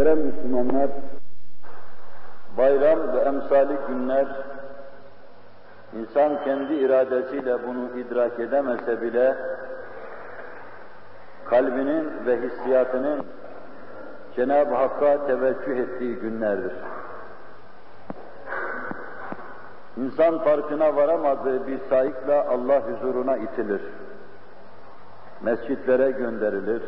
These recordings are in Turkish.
Muhterem Müslümanlar, bayram ve emsali günler, insan kendi iradesiyle bunu idrak edemese bile, kalbinin ve hissiyatının Cenab-ı Hakk'a teveccüh ettiği günlerdir. İnsan farkına varamadığı bir sayıkla Allah huzuruna itilir. Mescitlere gönderilir.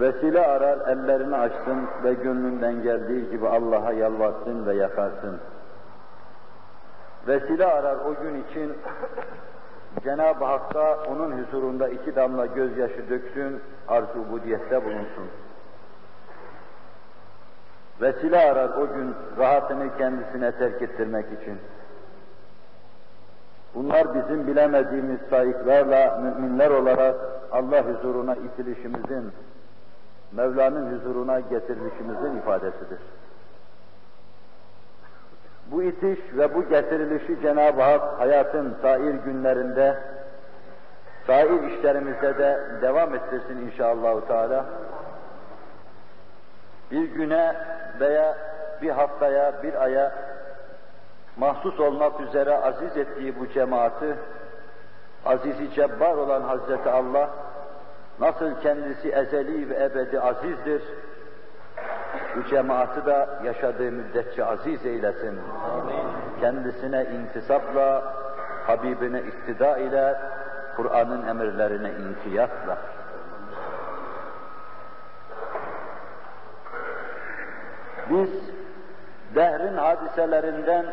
Vesile arar, ellerini açsın ve gönlünden geldiği gibi Allah'a yalvarsın ve yakarsın. Vesile arar o gün için Cenab-ı Hakk'a onun huzurunda iki damla gözyaşı döksün, arz-ı ubudiyette bulunsun. Vesile arar o gün rahatını kendisine terk ettirmek için. Bunlar bizim bilemediğimiz sayıklarla müminler olarak Allah huzuruna itilişimizin, Mevla'nın huzuruna getirilişimizin ifadesidir. Bu itiş ve bu getirilişi Cenab-ı Hak hayatın sair günlerinde, sair işlerimizde de devam ettirsin inşallah Teala. Bir güne veya bir haftaya, bir aya mahsus olmak üzere aziz ettiği bu cemaati, azizi cebbar olan Hazreti Allah, nasıl kendisi ezeli ve ebedi azizdir, bu cemaati da yaşadığı müddetçe aziz eylesin. Amin. Kendisine intisapla, Habibine iktida ile, Kur'an'ın emirlerine inkiyatla. Biz dehrin hadiselerinden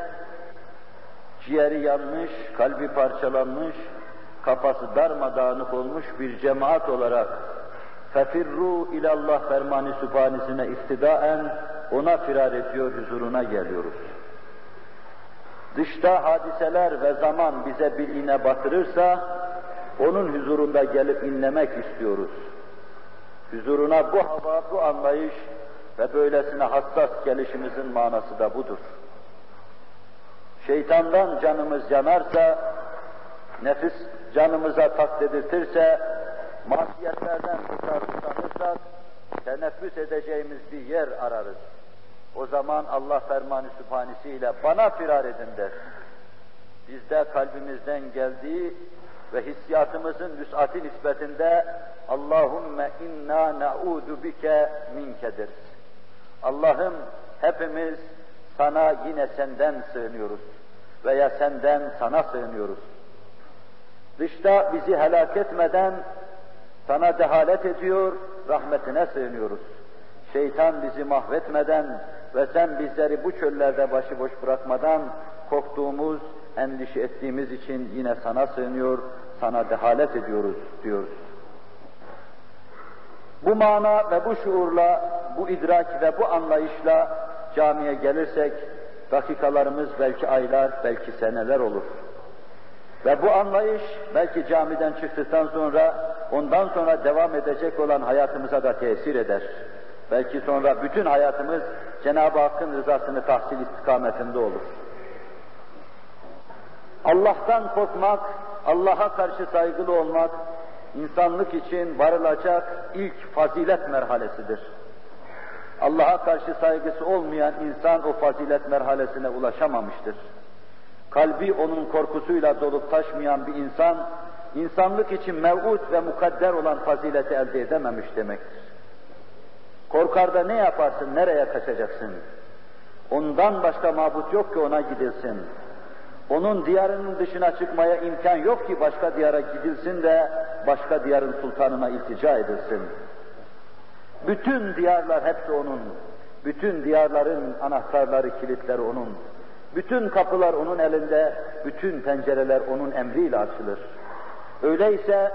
ciğeri yanmış, kalbi parçalanmış, kafası darmadağınık olmuş bir cemaat olarak fefirru ilallah fermani sübhanesine iftidaen ona firar ediyor, huzuruna geliyoruz. Dışta hadiseler ve zaman bize bir iğne batırırsa, onun huzurunda gelip inlemek istiyoruz. Huzuruna bu hava, bu anlayış ve böylesine hassas gelişimizin manası da budur. Şeytandan canımız yanarsa, nefis canımıza takdedirtirse, masiyetlerden tutarsanırsak, teneffüs edeceğimiz bir yer ararız. O zaman Allah fermanı sübhanesiyle bana firar edin der. Bizde kalbimizden geldiği ve hissiyatımızın vüs'ati nispetinde Allahümme inna na'udu bike minkedir. Allah'ım hepimiz sana yine senden sığınıyoruz veya senden sana sığınıyoruz. Dışta bizi helak etmeden sana dehalet ediyor, rahmetine sığınıyoruz. Şeytan bizi mahvetmeden ve sen bizleri bu çöllerde başıboş bırakmadan korktuğumuz, endişe ettiğimiz için yine sana sığınıyor, sana dehalet ediyoruz diyoruz. Bu mana ve bu şuurla, bu idrak ve bu anlayışla camiye gelirsek, dakikalarımız belki aylar, belki seneler olur. Ve bu anlayış belki camiden çıktıktan sonra, ondan sonra devam edecek olan hayatımıza da tesir eder. Belki sonra bütün hayatımız Cenab-ı Hakk'ın rızasını tahsil istikametinde olur. Allah'tan korkmak, Allah'a karşı saygılı olmak, insanlık için varılacak ilk fazilet merhalesidir. Allah'a karşı saygısı olmayan insan o fazilet merhalesine ulaşamamıştır. Kalbi onun korkusuyla dolup taşmayan bir insan, insanlık için mev'ud ve mukadder olan fazileti elde edememiş demektir. Korkar da ne yaparsın, nereye kaçacaksın? Ondan başka mabut yok ki ona gidilsin. Onun diyarının dışına çıkmaya imkan yok ki başka diyara gidilsin de başka diyarın sultanına iltica edilsin. Bütün diyarlar hepsi onun. Bütün diyarların anahtarları, kilitleri onun. Bütün kapılar onun elinde, bütün pencereler onun emriyle açılır. Öyleyse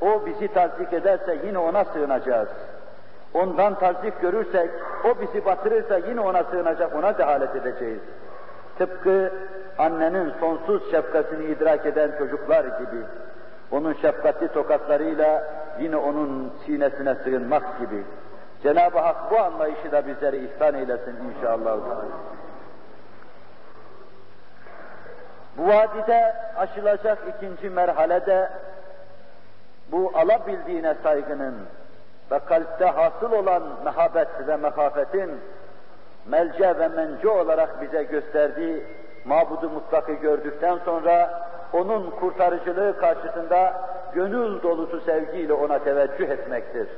o bizi tasdik ederse yine ona sığınacağız. Ondan tasdik görürsek, o bizi batırırsa yine ona sığınacak, ona dehalet edeceğiz. Tıpkı annenin sonsuz şefkatini idrak eden çocuklar gibi, onun şefkatli tokatlarıyla yine onun sinesine sığınmak gibi. Cenab-ı Hak bu anlayışı da bizlere ihsan eylesin inşallah. Bu vadide aşılacak ikinci merhalede bu alabildiğine saygının, ve kalpte hasıl olan mehabet ve mehafetin melce ve mence olarak bize gösterdiği mabudu mutlakı gördükten sonra onun kurtarıcılığı karşısında gönül dolusu sevgiyle ona teveccüh etmektir.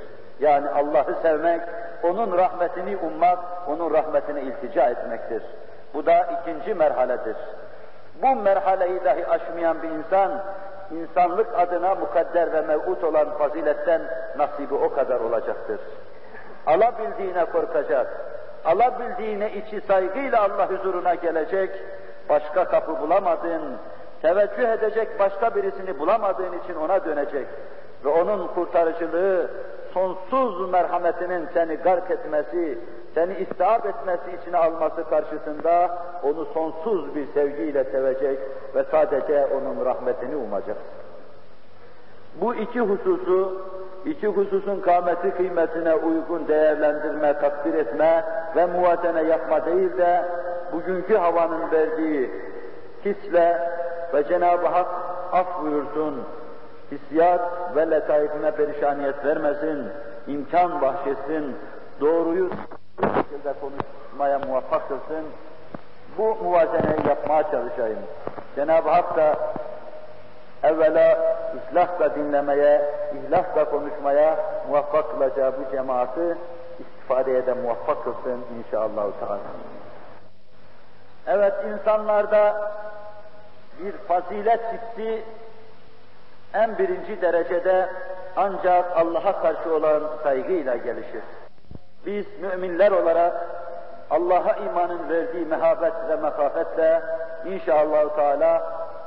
Yani Allah'ı sevmek, onun rahmetini ummak, onun rahmetine iltica etmektir. Bu da ikinci merhaledir. Bu merhaleyi dahi aşmayan bir insan, insanlık adına mukadder ve mev'ut olan faziletten nasibi o kadar olacaktır. Alabildiğine korkacak, alabildiğine içi saygıyla Allah huzuruna gelecek, başka kapı bulamadığın, teveccüh edecek başka birisini bulamadığın için ona dönecek ve onun kurtarıcılığı, sonsuz merhametinin seni gark etmesi, seni istihap etmesi içine alması karşısında onu sonsuz bir sevgiyle sevecek ve sadece onun rahmetini umacak. Bu iki hususu, iki hususun kâmeti kıymetine uygun değerlendirme, takdir etme ve muvatene yapma değil de bugünkü havanın verdiği hisle ve Cenab-ı Hak af buyursun, hissiyat ve letaifine perişaniyet vermesin, imkan bahşetsin, doğruyu şekilde konuşmaya muvaffak kılsın. Bu muvazeneyi yapmaya çalışayım. Cenab-ı Hak da evvela ihlasla dinlemeye, ihlasla konuşmaya muvaffak kılacağı bu cemaati istifadeye de muvaffak kılsın inşallah. Evet insanlarda bir fazilet hissi en birinci derecede ancak Allah'a karşı olan saygıyla gelişir. Biz müminler olarak Allah'a imanın verdiği mehabet ve mekafetle inşallah Teala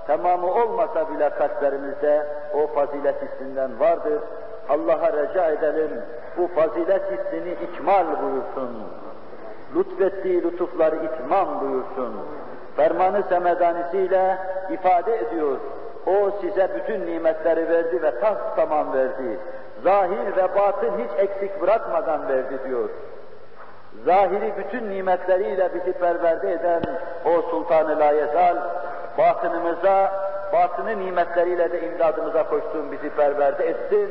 tamamı olmasa bile kalplerimizde o fazilet hissinden vardır. Allah'a reca edelim bu fazilet hissini ikmal buyursun. Lütfettiği lütufları itmam buyursun. Fermanı semedanisiyle ifade ediyor. O size bütün nimetleri verdi ve tas tamam verdi. Zahir ve batın hiç eksik bırakmadan verdi diyor. Zahiri bütün nimetleriyle bizi perverde eden o Sultan-ı Layezal, batınımıza, batını nimetleriyle de imdadımıza koştuğun bizi perverde etsin.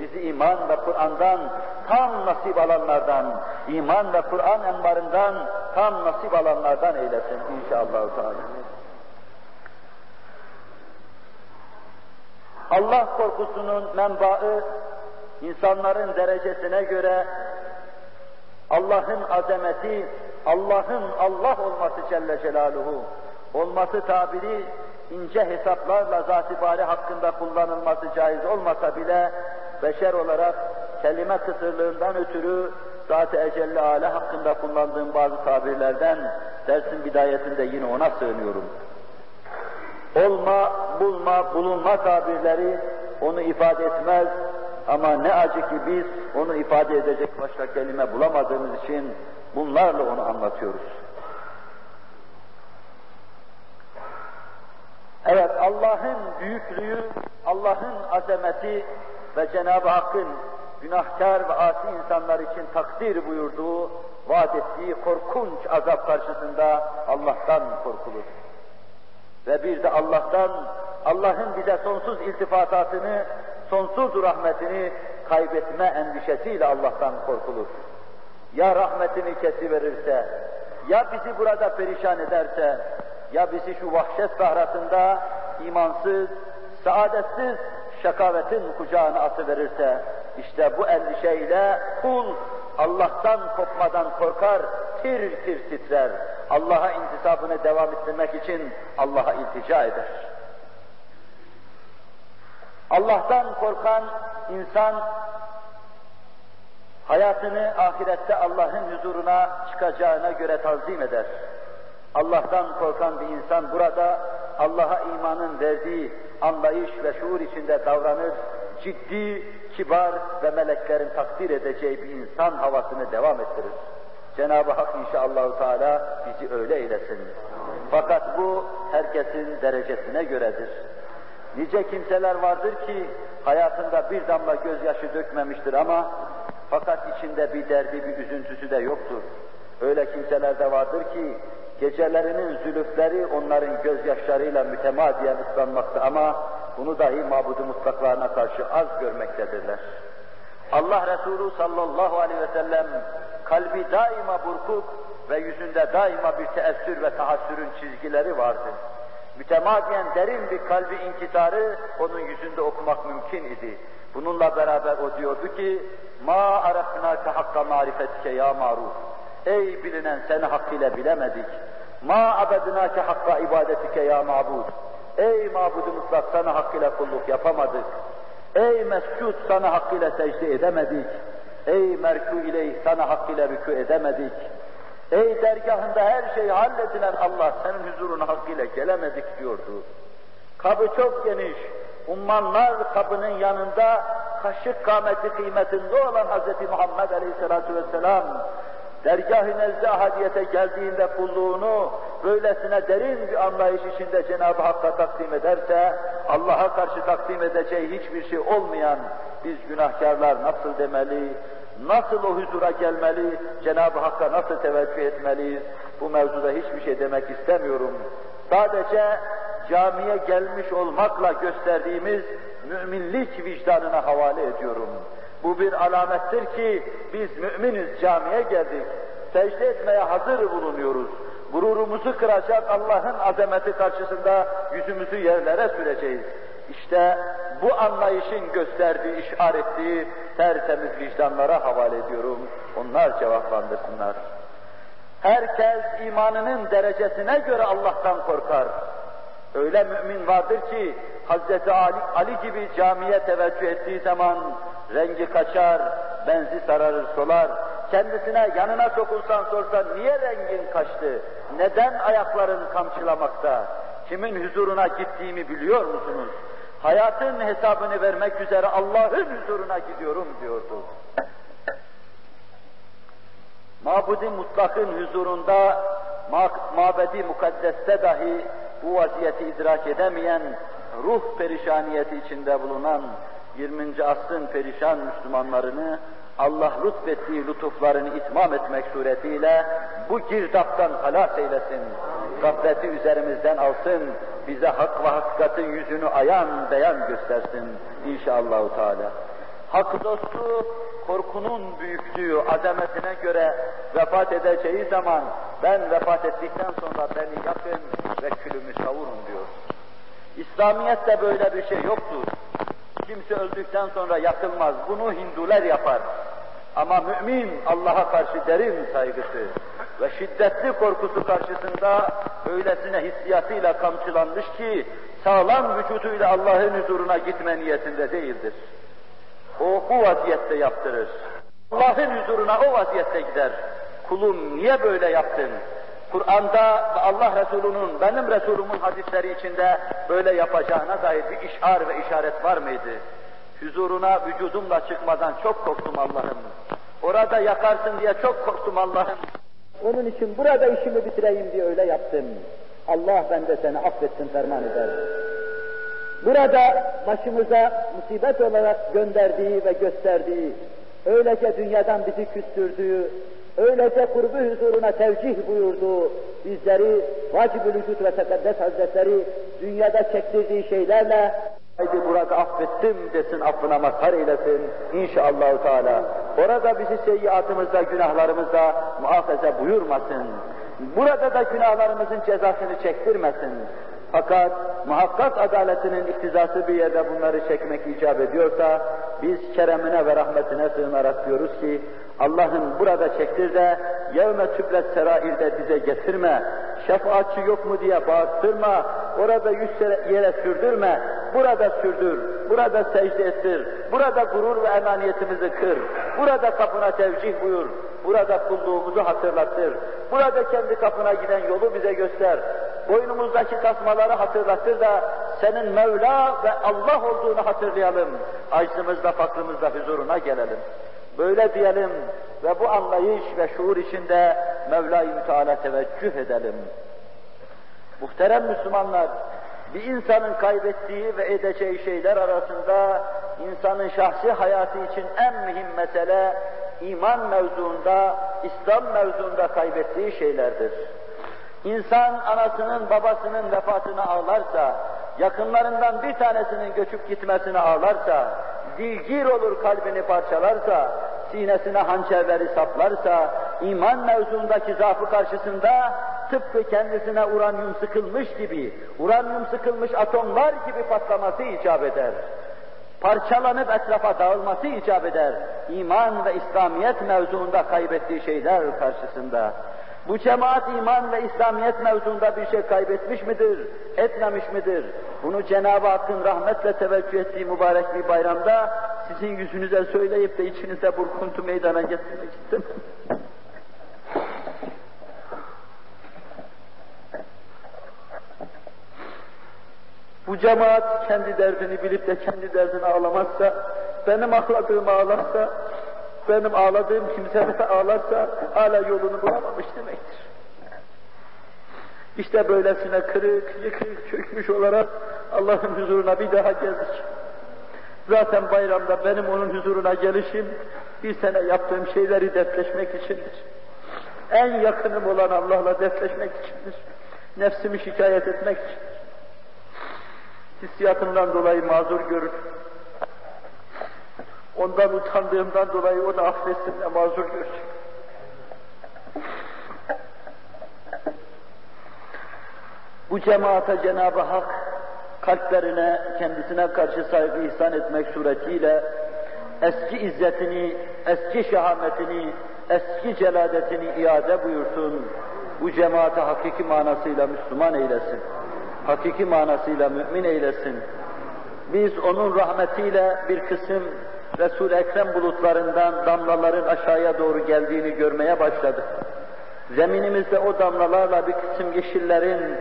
Bizi iman ve Kur'an'dan tam nasip alanlardan, iman ve Kur'an enbarından tam nasip alanlardan eylesin inşallah. Teala. Allah korkusunun menbaı insanların derecesine göre Allah'ın azameti, Allah'ın Allah olması Celle Celaluhu, olması tabiri ince hesaplarla zat-ı bari hakkında kullanılması caiz olmasa bile beşer olarak kelime kısırlığından ötürü Zat-ı Ecelle hakkında kullandığım bazı tabirlerden dersin bidayetinde yine ona sığınıyorum. Olma, bulma, bulunma tabirleri onu ifade etmez ama ne acı ki biz onu ifade edecek başka kelime bulamadığımız için bunlarla onu anlatıyoruz. Evet Allah'ın büyüklüğü, Allah'ın azameti ve Cenab-ı Hakk'ın günahkar ve asi insanlar için takdir buyurduğu, vaat ettiği korkunç azap karşısında Allah'tan korkulur. Ve bir de Allah'tan, Allah'ın bize sonsuz iltifatatını, sonsuz rahmetini kaybetme endişesiyle Allah'tan korkulur. Ya rahmetini kesiverirse, ya bizi burada perişan ederse, ya bizi şu vahşet sahrasında imansız, saadetsiz şakavetin kucağına atıverirse, işte bu endişeyle kul Allah'tan kopmadan korkar, tir tir titrer. Allah'a intisabını devam ettirmek için Allah'a iltica eder. Allah'tan korkan insan hayatını ahirette Allah'ın huzuruna çıkacağına göre tanzim eder. Allah'tan korkan bir insan burada Allah'a imanın verdiği anlayış ve şuur içinde davranır, ciddi, kibar ve meleklerin takdir edeceği bir insan havasını devam ettirir. Cenab-ı Hak inşallah Teala bizi öyle eylesin. Fakat bu herkesin derecesine göredir. Nice kimseler vardır ki hayatında bir damla gözyaşı dökmemiştir ama fakat içinde bir derdi, bir üzüntüsü de yoktur. Öyle kimseler de vardır ki gecelerinin zülüfleri onların gözyaşlarıyla mütemadiyen ıslanmakta ama bunu dahi mabudu mutlaklarına karşı az görmektedirler. Allah Resulü sallallahu aleyhi ve sellem kalbi daima burkuk ve yüzünde daima bir teessür ve tahassürün çizgileri vardı. Mütemadiyen derin bir kalbi inkisarı onun yüzünde okumak mümkün idi. Bununla beraber o diyordu ki, ma arafnâke hakka marifetike ya maruf. Ey bilinen seni hakkıyla bilemedik. Ma abednâke hakka ibadetike ya mabud. Ey mabudu mutlak sana hakkıyla kulluk yapamadık. Ey mescud sana hakkıyla secde edemedik. Ey merku ileyh sana hakkıyla rükû edemedik. Ey dergahında her şey halledilen Allah senin huzuruna hakkıyla gelemedik diyordu. Kabı çok geniş, ummanlar kabının yanında kaşık kâmeti kıymetinde olan Hz. Muhammed Aleyhisselatü Vesselam dergah-ı nezde ahadiyete geldiğinde kulluğunu böylesine derin bir anlayış içinde Cenab-ı Hakk'a takdim ederse, Allah'a karşı takdim edeceği hiçbir şey olmayan biz günahkarlar nasıl demeli, nasıl o huzura gelmeli, Cenab-ı Hakk'a nasıl teveccüh etmeliyiz, bu mevzuda hiçbir şey demek istemiyorum. Sadece camiye gelmiş olmakla gösterdiğimiz müminlik vicdanına havale ediyorum. Bu bir alamettir ki biz müminiz camiye geldik. Secde etmeye hazır bulunuyoruz. Gururumuzu kıracak Allah'ın azameti karşısında yüzümüzü yerlere süreceğiz. İşte bu anlayışın gösterdiği, işaret ettiği tertemiz vicdanlara havale ediyorum. Onlar cevaplandırsınlar. Herkes imanının derecesine göre Allah'tan korkar. Öyle mümin vardır ki Hazreti Ali, Ali gibi camiye teveccüh ettiği zaman rengi kaçar, benzi sararır solar. Kendisine yanına sokulsan sorsan niye rengin kaçtı? Neden ayakların kamçılamakta? Kimin huzuruna gittiğimi biliyor musunuz? Hayatın hesabını vermek üzere Allah'ın huzuruna gidiyorum diyordu. Mabudi mutlakın huzurunda, mabedi mukaddeste dahi bu vaziyeti idrak edemeyen, ruh perişaniyeti içinde bulunan 20. asrın perişan Müslümanlarını Allah lütfettiği lütuflarını itmam etmek suretiyle bu girdaptan halas eylesin. Gafleti üzerimizden alsın, bize hak ve hakikatin yüzünü ayan beyan göstersin inşallah Teala. Hak dostu korkunun büyüklüğü, azametine göre vefat edeceği zaman ben vefat ettikten sonra beni yakın ve külümü savurun diyor. İslamiyet'te böyle bir şey yoktur. Kimse öldükten sonra yakılmaz. Bunu Hindular yapar. Ama mümin Allah'a karşı derin saygısı ve şiddetli korkusu karşısında öylesine hissiyatıyla kamçılanmış ki sağlam vücuduyla Allah'ın huzuruna gitme niyetinde değildir. O bu vaziyette yaptırır. Allah'ın huzuruna o vaziyette gider. Kulum niye böyle yaptın? Kur'an'da Allah Resulü'nün, benim Resulümün hadisleri içinde böyle yapacağına dair bir işar ve işaret var mıydı? Huzuruna vücudumla çıkmadan çok korktum Allah'ım. Orada yakarsın diye çok korktum Allah'ım. Onun için burada işimi bitireyim diye öyle yaptım. Allah ben de seni affetsin ferman eder. Burada başımıza musibet olarak gönderdiği ve gösterdiği, öylece dünyadan bizi küstürdüğü, öylece kurbu huzuruna tevcih buyurduğu, bizleri vacib-ül vücut ve tekaddes hazretleri dünyada çektirdiği şeylerle Haydi burada affettim desin, affına mazhar eylesin inşallah Teala. Orada bizi seyyiatımızda, günahlarımızda muhafaza buyurmasın. Burada da günahlarımızın cezasını çektirmesin. Fakat muhakkak adaletinin iktizası bir yerde bunları çekmek icap ediyorsa, biz keremine ve rahmetine sığınarak diyoruz ki, Allah'ın burada çektir de, yevme tüblet serairde bize getirme, şefaatçi yok mu diye bağırtırma, orada yüz yere sürdürme, burada sürdür, burada secde ettir, burada gurur ve emaniyetimizi kır, burada kapına tevcih buyur, burada kulluğumuzu hatırlatır, burada kendi kapına giden yolu bize göster, boynumuzdaki tasmaları hatırlatır da senin Mevla ve Allah olduğunu hatırlayalım, aczımızda, fakrımızda huzuruna gelelim. Böyle diyelim ve bu anlayış ve şuur içinde Mevla-i Müteala teveccüh edelim. Muhterem Müslümanlar, bir insanın kaybettiği ve edeceği şeyler arasında insanın şahsi hayatı için en mühim mesele iman mevzuunda, İslam mevzuunda kaybettiği şeylerdir. İnsan anasının babasının vefatını ağlarsa, yakınlarından bir tanesinin göçüp gitmesini ağlarsa, dilgir olur kalbini parçalarsa, sinesine hançerleri saplarsa, iman mevzuundaki zaafı karşısında tıpkı kendisine uranyum sıkılmış gibi, uranyum sıkılmış atomlar gibi patlaması icap eder. Parçalanıp etrafa dağılması icap eder. İman ve İslamiyet mevzuunda kaybettiği şeyler karşısında. Bu cemaat iman ve İslamiyet mevzuunda bir şey kaybetmiş midir, etmemiş midir? Bunu Cenab-ı Hakk'ın rahmetle teveccüh ettiği mübarek bir bayramda sizin yüzünüze söyleyip de içinizde burkuntu meydana getirmek istemem. Bu cemaat kendi derdini bilip de kendi derdini ağlamazsa, benim ağladığımı ağlarsa, benim ağladığım kimse de ağlarsa hala yolunu bulamamış demektir. İşte böylesine kırık, yıkık, çökmüş olarak Allah'ın huzuruna bir daha geldik. Zaten bayramda benim onun huzuruna gelişim bir sene yaptığım şeyleri defleşmek içindir. En yakınım olan Allah'la defleşmek içindir. Nefsimi şikayet etmek içindir. Hissiyatımdan dolayı mazur görür. Ondan utandığımdan dolayı onu affetsin de mazur görsün. Bu cemaate Cenab-ı Hak kalplerine, kendisine karşı saygı ihsan etmek suretiyle eski izzetini, eski şehametini, eski celadetini iade buyursun. Bu cemaate hakiki manasıyla Müslüman eylesin. Hakiki manasıyla mümin eylesin. Biz onun rahmetiyle bir kısım Resul-i Ekrem bulutlarından damlaların aşağıya doğru geldiğini görmeye başladık. Zeminimizde o damlalarla bir kısım yeşillerin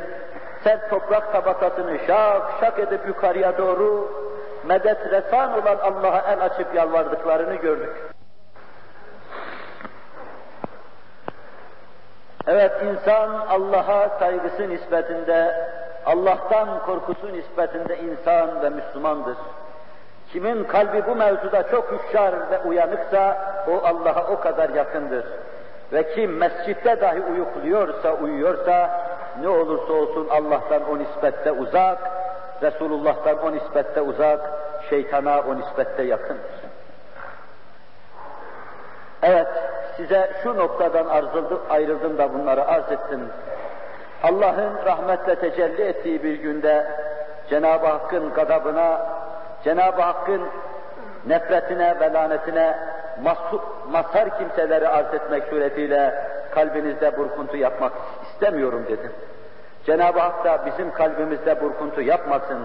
sert toprak tabakasını şak şak edip yukarıya doğru medet resan olan Allah'a el açıp yalvardıklarını gördük. Evet insan Allah'a saygısı nispetinde, Allah'tan korkusu nispetinde insan ve Müslümandır. Kimin kalbi bu mevzuda çok hüşşar ve uyanıksa o Allah'a o kadar yakındır. Ve kim mescitte dahi uyukluyorsa, uyuyorsa ne olursa olsun Allah'tan o nispette uzak, Resulullah'tan o nispette uzak, şeytana o nispette yakındır. Evet, size şu noktadan arzıldım, ayrıldım da bunları arz ettim. Allah'ın rahmetle tecelli ettiği bir günde Cenab-ı Hakk'ın gadabına, Cenab-ı Hakk'ın nefretine ve lanetine mazhar kimseleri arz etmek suretiyle kalbinizde burkuntu yapmak istemiyorum dedim. Cenab-ı Hak da bizim kalbimizde burkuntu yapmasın,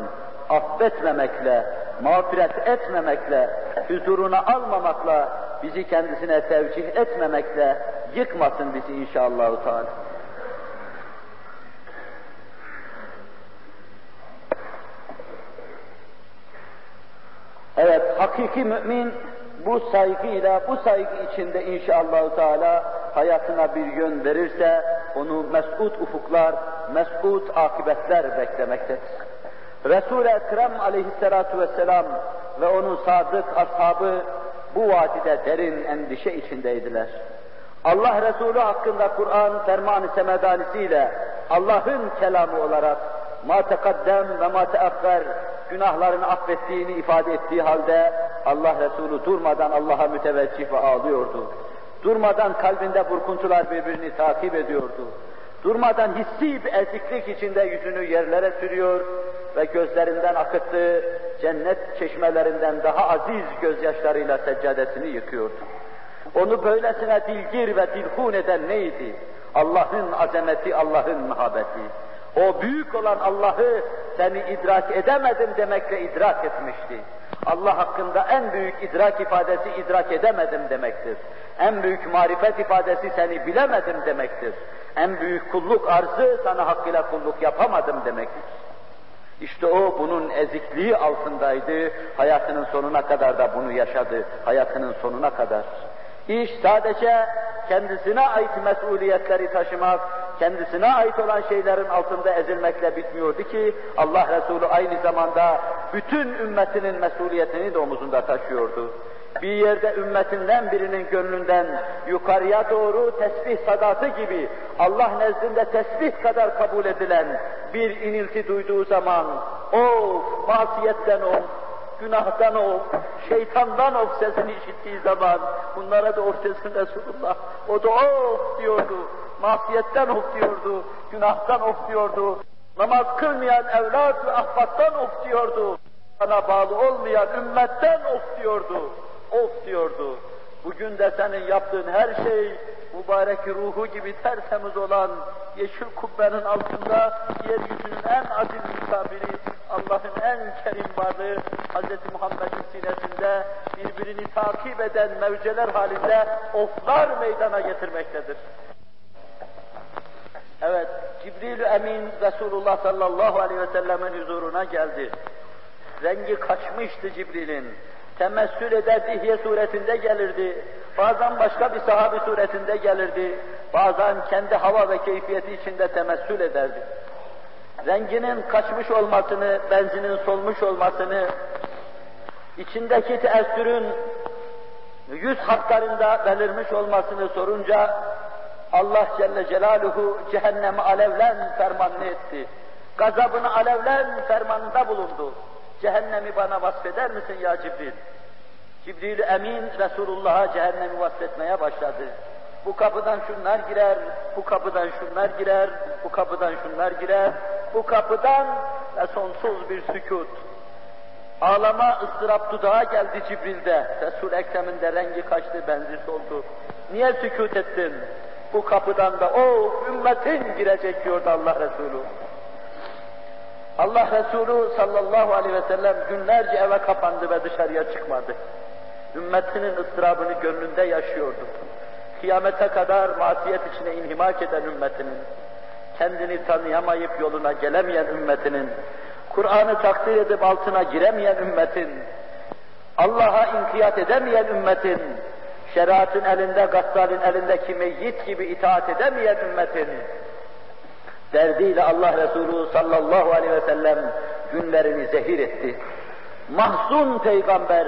affetmemekle, mağfiret etmemekle, huzuruna almamakla, bizi kendisine tevcih etmemekle yıkmasın bizi inşallah. Teala. Evet, hakiki mümin bu saygıyla, bu saygı içinde inşallah Teala hayatına bir yön verirse onu mesut ufuklar, mesut akıbetler beklemektedir. Resul-i Ekrem aleyhissalatu vesselam ve onun sadık ashabı bu vadide derin endişe içindeydiler. Allah Resulü hakkında Kur'an ferman-ı semedanisiyle Allah'ın kelamı olarak ma tekaddem ve ma teakhar günahlarını affettiğini ifade ettiği halde Allah Resulü durmadan Allah'a müteveccih ve ağlıyordu. Durmadan kalbinde burkuntular birbirini takip ediyordu. Durmadan hissi bir eziklik içinde yüzünü yerlere sürüyor ve gözlerinden akıttığı cennet çeşmelerinden daha aziz gözyaşlarıyla seccadesini yıkıyordu. Onu böylesine dilgir ve dilhun eden neydi? Allah'ın azameti, Allah'ın muhabbeti. O büyük olan Allah'ı seni idrak edemedim demekle idrak etmişti. Allah hakkında en büyük idrak ifadesi idrak edemedim demektir. En büyük marifet ifadesi seni bilemedim demektir. En büyük kulluk arzı sana hakkıyla kulluk yapamadım demektir. İşte o bunun ezikliği altındaydı. Hayatının sonuna kadar da bunu yaşadı. Hayatının sonuna kadar. İş sadece kendisine ait mesuliyetleri taşımak, kendisine ait olan şeylerin altında ezilmekle bitmiyordu ki Allah Resulü aynı zamanda bütün ümmetinin mesuliyetini de omuzunda taşıyordu. Bir yerde ümmetinden birinin gönlünden yukarıya doğru tesbih sadatı gibi Allah nezdinde tesbih kadar kabul edilen bir inilti duyduğu zaman of masiyetten of, günahtan of, şeytandan of sesini işittiği zaman bunlara da of desin Resulullah. O da of diyordu, masiyetten of diyordu, günahtan of diyordu. Namaz kılmayan evlat ve ahbattan of diyordu. Sana bağlı olmayan ümmetten of diyordu. Of diyordu. Bugün de senin yaptığın her şey mübarek ruhu gibi tertemiz olan yeşil kubbenin altında yeryüzünün en aziz misafiri, Allah'ın en kerim varlığı Hz. Muhammed'in sinesinde birbirini takip eden mevceler halinde oflar meydana getirmektedir. Evet, cibril Emin Resulullah sallallahu aleyhi ve sellemin huzuruna geldi. Rengi kaçmıştı Cibril'in. Temessül eder dihye suretinde gelirdi. Bazen başka bir sahabi suretinde gelirdi. Bazen kendi hava ve keyfiyeti içinde temessül ederdi. Renginin kaçmış olmasını, benzinin solmuş olmasını, içindeki teessürün yüz hatlarında belirmiş olmasını sorunca Allah Celle Celaluhu cehennemi alevlen fermanını etti. Gazabını alevlen fermanında bulundu. Cehennemi bana vasfeder misin ya Cibril? Cibril Emin Resulullah'a cehennemi vasfetmeye başladı. Bu kapıdan şunlar girer, bu kapıdan şunlar girer, bu kapıdan şunlar girer, bu kapıdan ve sonsuz bir sükut. Ağlama, ıstırap dudağa geldi Cibril'de. Resul Ekrem'in de rengi kaçtı, benzi soldu. Niye sükut ettin? Bu kapıdan da o ümmetin girecek diyordu Allah Resulü. Allah Resulü sallallahu aleyhi ve sellem günlerce eve kapandı ve dışarıya çıkmadı. Ümmetinin ıstırabını gönlünde yaşıyordu. Kıyamete kadar masiyet içine inhimak eden ümmetinin, kendini tanıyamayıp yoluna gelemeyen ümmetinin, Kur'an'ı takdir edip altına giremeyen ümmetin, Allah'a inkiyat edemeyen ümmetin, şeriatın elinde, gassalin elindeki meyyit gibi itaat edemeyen ümmetin, derdiyle Allah Resulü sallallahu aleyhi ve sellem günlerini zehir etti. Mahzun peygamber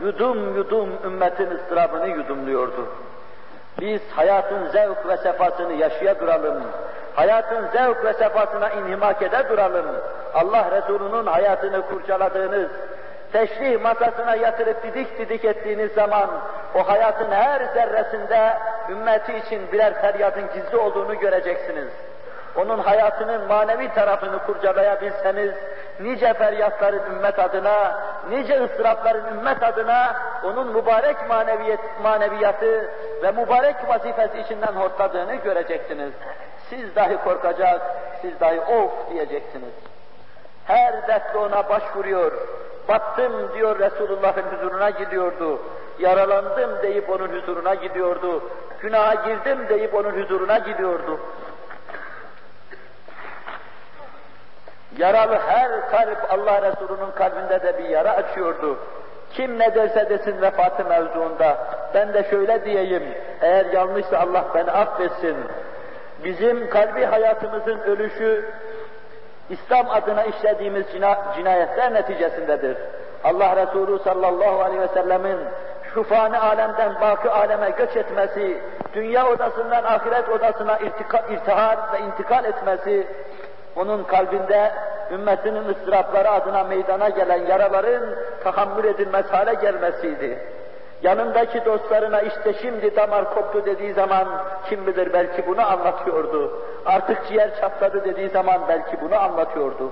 yudum yudum ümmetin ıstırabını yudumluyordu. Biz hayatın zevk ve sefasını yaşaya duralım. Hayatın zevk ve sefasına inhimak ede duralım. Allah Resulü'nün hayatını kurcaladığınız, teşrih masasına yatırıp didik didik ettiğiniz zaman o hayatın her zerresinde ümmeti için birer feryadın gizli olduğunu göreceksiniz onun hayatının manevi tarafını kurcalayabilseniz, nice feryatların ümmet adına, nice ıstırapların ümmet adına, onun mübarek maneviyet, maneviyatı ve mübarek vazifesi içinden hortladığını göreceksiniz. Siz dahi korkacak, siz dahi of diyeceksiniz. Her dertle ona başvuruyor, battım diyor Resulullah'ın huzuruna gidiyordu. Yaralandım deyip onun huzuruna gidiyordu. Günaha girdim deyip onun huzuruna gidiyordu. Yaralı her kalp Allah Resulü'nün kalbinde de bir yara açıyordu. Kim ne derse desin vefatı mevzuunda, ben de şöyle diyeyim, eğer yanlışsa Allah beni affetsin. Bizim kalbi hayatımızın ölüşü, İslam adına işlediğimiz cina cinayetler neticesindedir. Allah Resulü sallallahu aleyhi ve sellemin şu fani alemden baki aleme göç etmesi, dünya odasından ahiret odasına irtihal ve intikal etmesi, onun kalbinde ümmetinin ıstırapları adına meydana gelen yaraların tahammül edilmez hale gelmesiydi. Yanındaki dostlarına işte şimdi damar koptu dediği zaman kim bilir belki bunu anlatıyordu. Artık ciğer çatladı dediği zaman belki bunu anlatıyordu.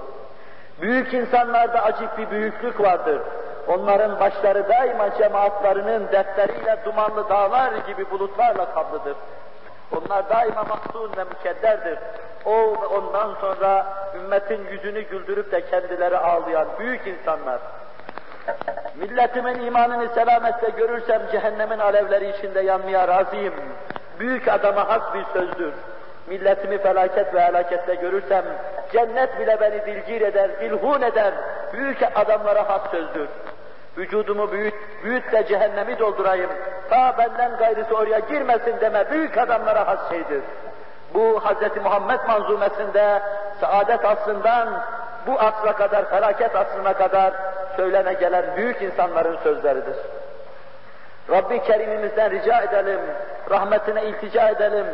Büyük insanlarda acık bir büyüklük vardır. Onların başları daima cemaatlarının dertleriyle dumanlı dağlar gibi bulutlarla kaplıdır. Onlar daima mahzun ve mükedderdir. O ondan sonra ümmetin yüzünü güldürüp de kendileri ağlayan büyük insanlar. Milletimin imanını selamette görürsem cehennemin alevleri içinde yanmaya razıyım. Büyük adama has bir sözdür. Milletimi felaket ve helakette görürsem cennet bile beni dilgir eder, dilhun eder. Büyük adamlara has sözdür. Vücudumu büyüt, büyüt de cehennemi doldurayım. Ta benden gayrısı oraya girmesin deme büyük adamlara has şeydir. Bu Hz. Muhammed manzumesinde saadet asrından bu asra kadar, felaket asrına kadar söylene gelen büyük insanların sözleridir. Rabbi Kerim'imizden rica edelim, rahmetine iltica edelim,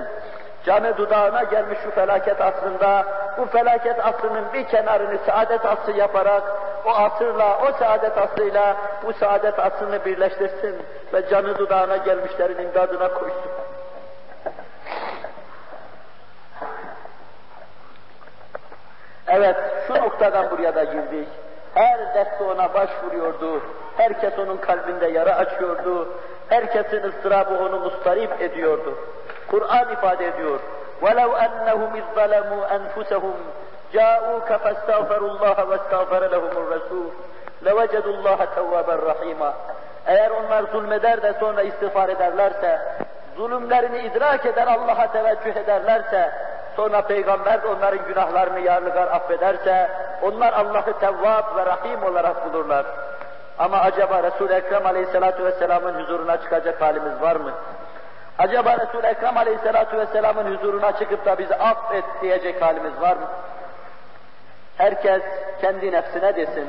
canı dudağına gelmiş şu felaket asrında, bu felaket asrının bir kenarını saadet asrı yaparak o asırla, o saadet asrıyla bu saadet asrını birleştirsin ve canı dudağına gelmişlerin imdadına koysun. Evet, şu noktadan buraya da girdik. Her derste ona başvuruyordu. Herkes onun kalbinde yara açıyordu. Herkesin ıstırabı onu mustarip ediyordu. Kur'an ifade ediyor. وَلَوْ أَنَّهُمْ اِذْ ظَلَمُوا أَنْفُسَهُمْ جَاءُوكَ فَاسْتَغْفَرُوا اللّٰهَ وَاسْتَغْفَرَ لَهُمُ الرَّسُولُ لَوَجَدُوا اللّٰهَ تَوَّابًا رَحِيمًا Eğer onlar zulmeder de sonra istiğfar ederlerse, zulümlerini idrak eder Allah'a teveccüh ederlerse, sonra peygamber de onların günahlarını yarlıgar affederse, onlar Allah'ı tevvab ve rahim olarak bulurlar. Ama acaba Resul-i Ekrem Aleyhisselatü Vesselam'ın huzuruna çıkacak halimiz var mı? Acaba Resul-i Ekrem Aleyhisselatü Vesselam'ın huzuruna çıkıp da bizi affet diyecek halimiz var mı? Herkes kendi nefsine desin.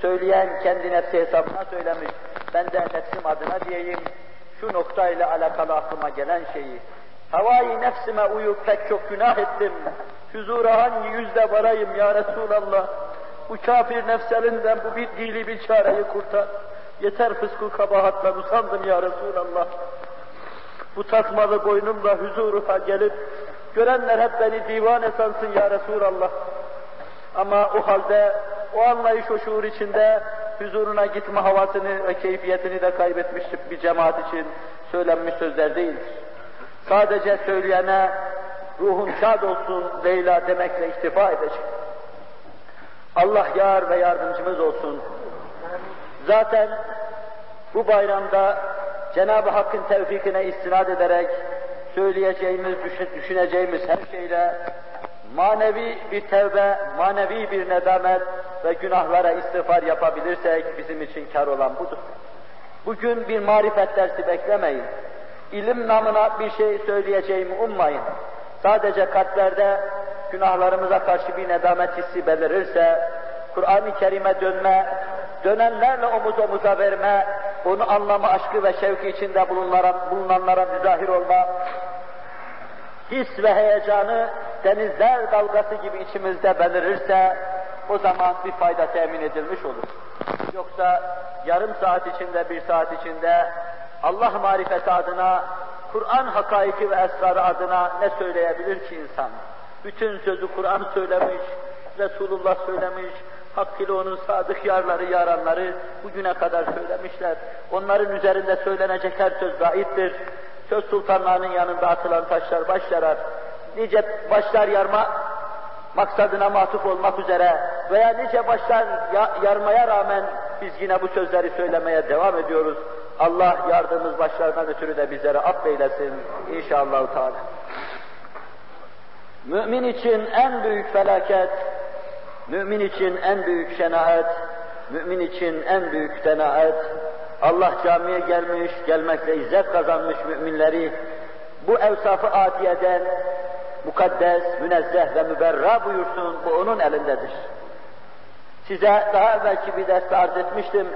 Söyleyen kendi nefsi hesabına söylemiş. Ben de nefsim adına diyeyim. Şu noktayla alakalı aklıma gelen şeyi. Havai nefsime uyup pek çok günah ettim. Huzura hangi yüzle varayım ya Resulallah? Bu kafir nefselinden bu bir dili bir çareyi kurtar. Yeter fısku kabahatla usandım ya Resulallah. Bu tasmalı boynumla huzuruna gelip görenler hep beni divane sansın ya Resulallah. Ama o halde o anlayış, o şuur içinde huzuruna gitme havasını ve keyfiyetini de kaybetmiş bir cemaat için söylenmiş sözler değildir. Sadece söyleyene ruhun şad olsun Leyla demekle iktifa edecek. Allah yar ve yardımcımız olsun. Zaten bu bayramda Cenab-ı Hakk'ın tevfikine istinad ederek söyleyeceğimiz, düşüneceğimiz her şeyle manevi bir tevbe, manevi bir nedamet ve günahlara istiğfar yapabilirsek bizim için kar olan budur. Bugün bir marifet dersi beklemeyin. İlim namına bir şey söyleyeceğimi ummayın. Sadece kalplerde günahlarımıza karşı bir nedamet hissi belirirse, Kur'an-ı Kerim'e dönme, dönenlerle omuz omuza verme, onu anlama aşkı ve şevki içinde bulunanlara, bulunanlara müzahir olma, his ve heyecanı denizler dalgası gibi içimizde belirirse, o zaman bir fayda temin edilmiş olur. Yoksa yarım saat içinde, bir saat içinde Allah marifeti adına, Kur'an hakaiki ve esrarı adına ne söyleyebilir ki insan? Bütün sözü Kur'an söylemiş, Resulullah söylemiş, hakkıyla onun sadık yarları, yaranları bugüne kadar söylemişler. Onların üzerinde söylenecek her söz gaittir. Söz sultanlarının yanında atılan taşlar baş yarar. Nice başlar yarma maksadına matuf olmak üzere veya nice başlar yarmaya rağmen biz yine bu sözleri söylemeye devam ediyoruz. Allah yardımımız başlarından ötürü de bizlere affeylesin inşallah. Teala. Mümin için en büyük felaket, mümin için en büyük şenaat, mümin için en büyük denaat, Allah camiye gelmiş, gelmekle izzet kazanmış müminleri bu evsafı adiyeden mukaddes, münezzeh ve müberra buyursun, bu onun elindedir. Size daha evvelki bir derste arz etmiştim.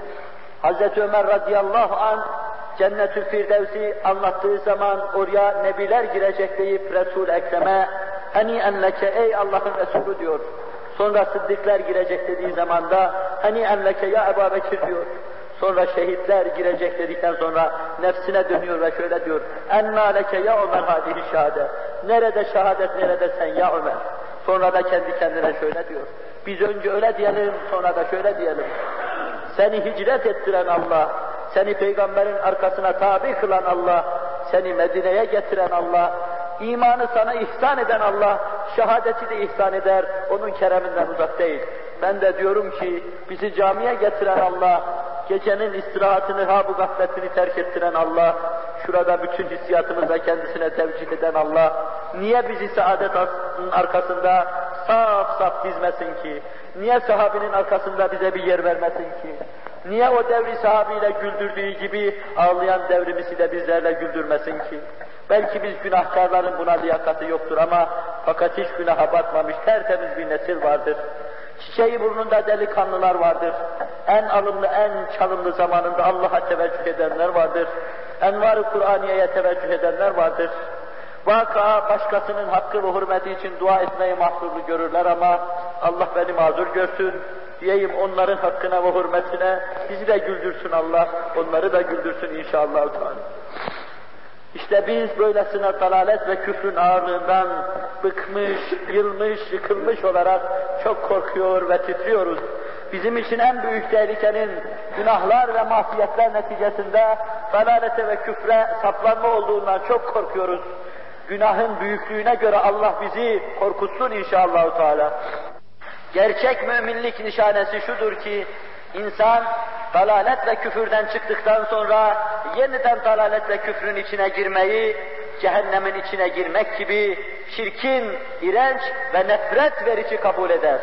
Hz. Ömer radıyallahu an Cennet-ül Firdevs'i anlattığı zaman oraya nebiler girecek deyip Resul Ekrem'e hani enleke ey Allah'ın Resulü diyor. Sonra sıddıklar girecek dediği zaman da hani enleke ya Ebu Bekir diyor. Sonra şehitler girecek dedikten sonra nefsine dönüyor ve şöyle diyor. Enna leke ya Ömer hadihi şahade. Nerede şehadet nerede sen ya Ömer. Sonra da kendi kendine şöyle diyor. Biz önce öyle diyelim sonra da şöyle diyelim. Seni hicret ettiren Allah, seni peygamberin arkasına tabi kılan Allah, seni Medine'ye getiren Allah, imanı sana ihsan eden Allah, şehadeti de ihsan eder, onun kereminden uzak değil. Ben de diyorum ki, bizi camiye getiren Allah, gecenin istirahatını, ha bu gafletini terk ettiren Allah, şurada bütün hissiyatımızla kendisine tevcih eden Allah, niye bizi saadet arkasında saf saf dizmesin ki? Niye sahabinin arkasında bize bir yer vermesin ki? Niye o devri sahabiyle güldürdüğü gibi ağlayan devrimizi de bizlerle güldürmesin ki? Belki biz günahkarların buna liyakati yoktur ama fakat hiç günaha batmamış tertemiz bir nesil vardır. Çiçeği burnunda delikanlılar vardır. En alımlı, en çalımlı zamanında Allah'a teveccüh edenler vardır. Envar-ı Kur'aniye'ye teveccüh edenler vardır. Vaka başkasının hakkı ve hürmeti için dua etmeyi mahsurlu görürler ama Allah beni mazur görsün. Diyeyim onların hakkına ve hürmetine bizi de güldürsün Allah, onları da güldürsün inşallah. İşte biz böylesine dalalet ve küfrün ağırlığından bıkmış, yılmış, yıkılmış olarak çok korkuyor ve titriyoruz. Bizim için en büyük tehlikenin günahlar ve masiyetler neticesinde dalalete ve küfre saplanma olduğundan çok korkuyoruz. Günahın büyüklüğüne göre Allah bizi korkutsun inşallah Teala. Gerçek müminlik nişanesi şudur ki insan dalalet ve küfürden çıktıktan sonra yeniden dalalet ve küfrün içine girmeyi cehennemin içine girmek gibi şirkin, iğrenç ve nefret verici kabul eder.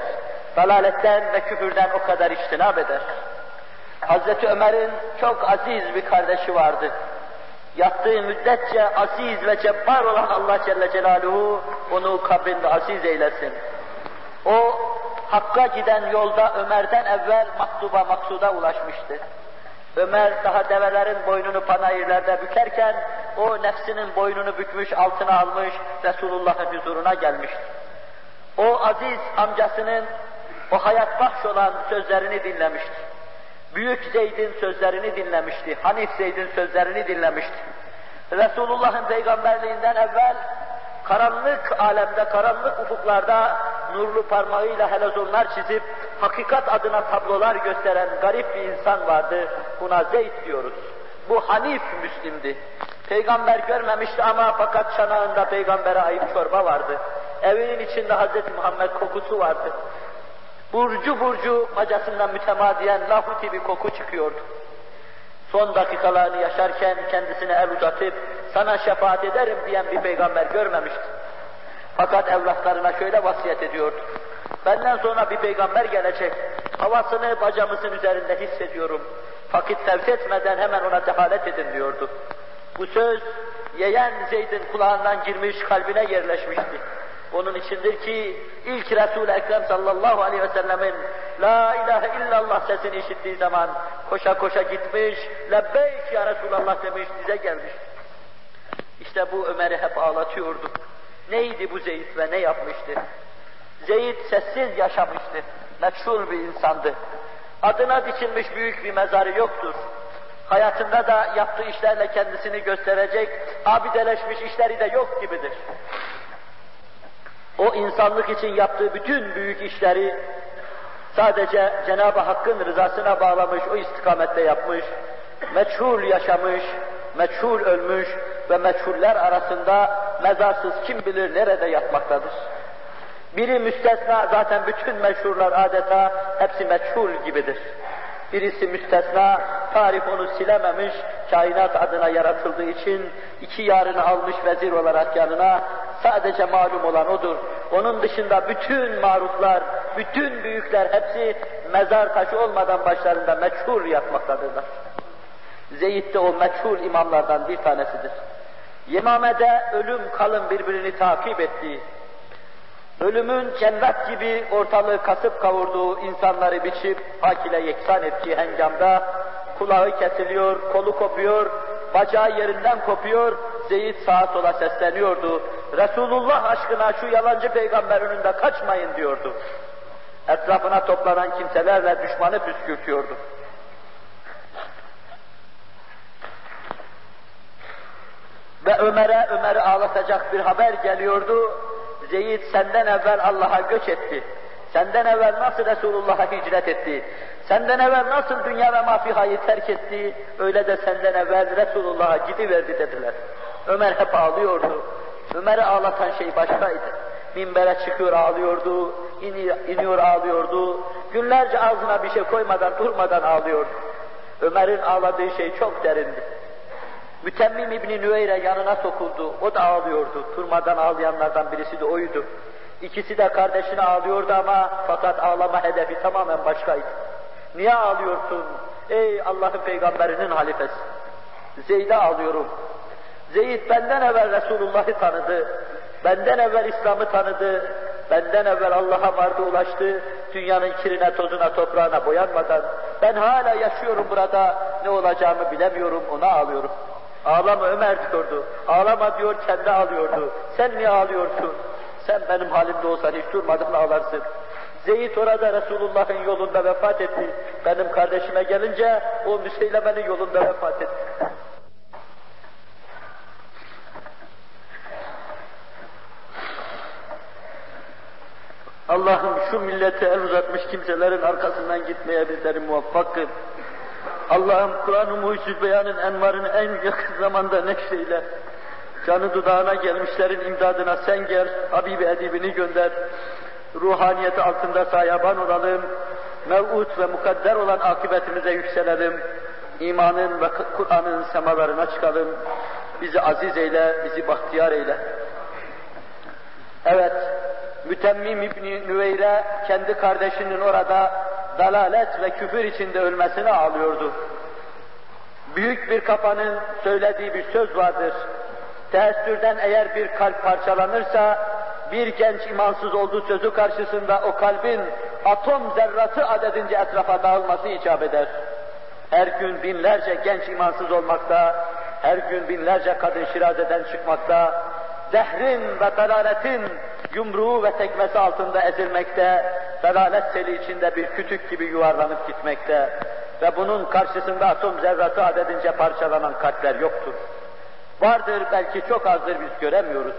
Dalaletten ve küfürden o kadar iştinab eder. Hazreti Ömer'in çok aziz bir kardeşi vardı. Yattığı müddetçe aziz ve cebbar olan Allah Celle Celaluhu onu kabrinde aziz eylesin. O Hakk'a giden yolda Ömer'den evvel maktuba maksuda ulaşmıştı. Ömer daha develerin boynunu panayırlarda bükerken o nefsinin boynunu bükmüş, altına almış Resulullah'ın huzuruna gelmişti. O aziz amcasının o hayat bahş olan sözlerini dinlemişti. Büyük Zeyd'in sözlerini dinlemişti. Hanif Zeyd'in sözlerini dinlemişti. Resulullah'ın peygamberliğinden evvel karanlık alemde, karanlık ufuklarda nurlu parmağıyla helezonlar çizip hakikat adına tablolar gösteren garip bir insan vardı. Buna Zeyd diyoruz. Bu Hanif Müslim'di. Peygamber görmemişti ama fakat çanağında peygambere ait çorba vardı. Evinin içinde Hz. Muhammed kokusu vardı. Burcu burcu bacasından mütemadiyen lahuti bir koku çıkıyordu. Son dakikalarını yaşarken kendisine el uzatıp sana şefaat ederim diyen bir peygamber görmemişti. Fakat evlatlarına şöyle vasiyet ediyordu. Benden sonra bir peygamber gelecek. Havasını bacamızın üzerinde hissediyorum. Vakit tevk etmeden hemen ona dehalet edin diyordu. Bu söz yeğen Zeyd'in kulağından girmiş, kalbine yerleşmişti. Onun içindir ki ilk Resul-i Ekrem sallallahu aleyhi ve sellemin La ilahe illallah sesini işittiği zaman koşa koşa gitmiş, lebbeyk ya Resulallah demiş, bize gelmiş. İşte bu Ömer'i hep ağlatıyordu. Neydi bu Zeyd ve ne yapmıştı? Zeyd sessiz yaşamıştı. Meçhul bir insandı. Adına dikilmiş büyük bir mezarı yoktur. Hayatında da yaptığı işlerle kendisini gösterecek, abideleşmiş işleri de yok gibidir. O insanlık için yaptığı bütün büyük işleri sadece Cenab-ı Hakk'ın rızasına bağlamış, o istikamette yapmış, meçhul yaşamış, meçhul ölmüş ve meçhuller arasında mezarsız kim bilir nerede yatmaktadır. Biri müstesna, zaten bütün meşhurlar adeta hepsi meçhul gibidir. Birisi müstesna, tarih onu silememiş, kainat adına yaratıldığı için iki yarını almış vezir olarak yanına, sadece malum olan odur. Onun dışında bütün maruflar, bütün büyükler hepsi mezar taşı olmadan başlarında meçhul yatmaktadırlar. Zeyd de o meçhul imamlardan bir tanesidir. Yemamede ölüm kalın birbirini takip ettiği, ölümün cennet gibi ortalığı kasıp kavurduğu insanları biçip hak ile yeksan ettiği hengamda kulağı kesiliyor, kolu kopuyor, bacağı yerinden kopuyor, Zeyd sağa sola sesleniyordu. Resulullah aşkına şu yalancı peygamber önünde kaçmayın diyordu. Etrafına toplanan kimselerle düşmanı püskürtüyordu. Ve Ömer'e, Ömer'i ağlatacak bir haber geliyordu. Zeyd senden evvel Allah'a göç etti. Senden evvel nasıl Resulullah'a hicret etti? Senden evvel nasıl dünya ve mafihayı terk etti? Öyle de senden evvel Resulullah'a gidiverdi dediler. Ömer hep ağlıyordu. Ömer'i ağlatan şey başkaydı. Minbere çıkıyor ağlıyordu, iniyor ağlıyordu. Günlerce ağzına bir şey koymadan durmadan ağlıyordu. Ömer'in ağladığı şey çok derindi. Mütemmim İbni Nüveyre yanına sokuldu. O da ağlıyordu. Turmadan ağlayanlardan birisi de oydu. İkisi de kardeşine ağlıyordu ama fakat ağlama hedefi tamamen başkaydı. Niye ağlıyorsun? Ey Allah'ın peygamberinin halifesi. Zeyd'e ağlıyorum. Zeyd benden evvel Resulullah'ı tanıdı. Benden evvel İslam'ı tanıdı. Benden evvel Allah'a vardı ulaştı. Dünyanın kirine, tozuna, toprağına boyanmadan. Ben hala yaşıyorum burada. Ne olacağımı bilemiyorum. Ona ağlıyorum. Ağlama Ömer diyordu. Ağlama diyor kendi ağlıyordu. Sen niye ağlıyorsun? Sen benim halimde olsan hiç durmadan ağlarsın. Zeyd orada Resulullah'ın yolunda vefat etti. Benim kardeşime gelince o Müseyleme'nin yolunda vefat etti. Allah'ım şu millete el uzatmış kimselerin arkasından gitmeye bizleri muvaffak kıl. Allah'ım Kur'an-ı Mucizül Beyan'ın envarını en yakın zamanda neşreyle. Canı dudağına gelmişlerin imdadına sen gel, Habibi edibini gönder. Ruhaniyeti altında sayaban olalım. Mev'ut ve mukadder olan akıbetimize yükselelim. İmanın ve Kur'an'ın semalarına çıkalım. Bizi aziz eyle, bizi bahtiyar eyle. Evet, Mütemmim İbni Nüveyre kendi kardeşinin orada dalalet ve küfür içinde ölmesini ağlıyordu. Büyük bir kafanın söylediği bir söz vardır. Teessürden eğer bir kalp parçalanırsa, bir genç imansız olduğu sözü karşısında o kalbin atom zerratı adedince etrafa dağılması icap eder. Her gün binlerce genç imansız olmakta, her gün binlerce kadın şirazeden çıkmakta, zehrin ve dalaletin yumruğu ve tekmesi altında ezilmekte, dalalet seli içinde bir kütük gibi yuvarlanıp gitmekte ve bunun karşısında atom zerratı adedince parçalanan kalpler yoktur. Vardır belki çok azdır biz göremiyoruz.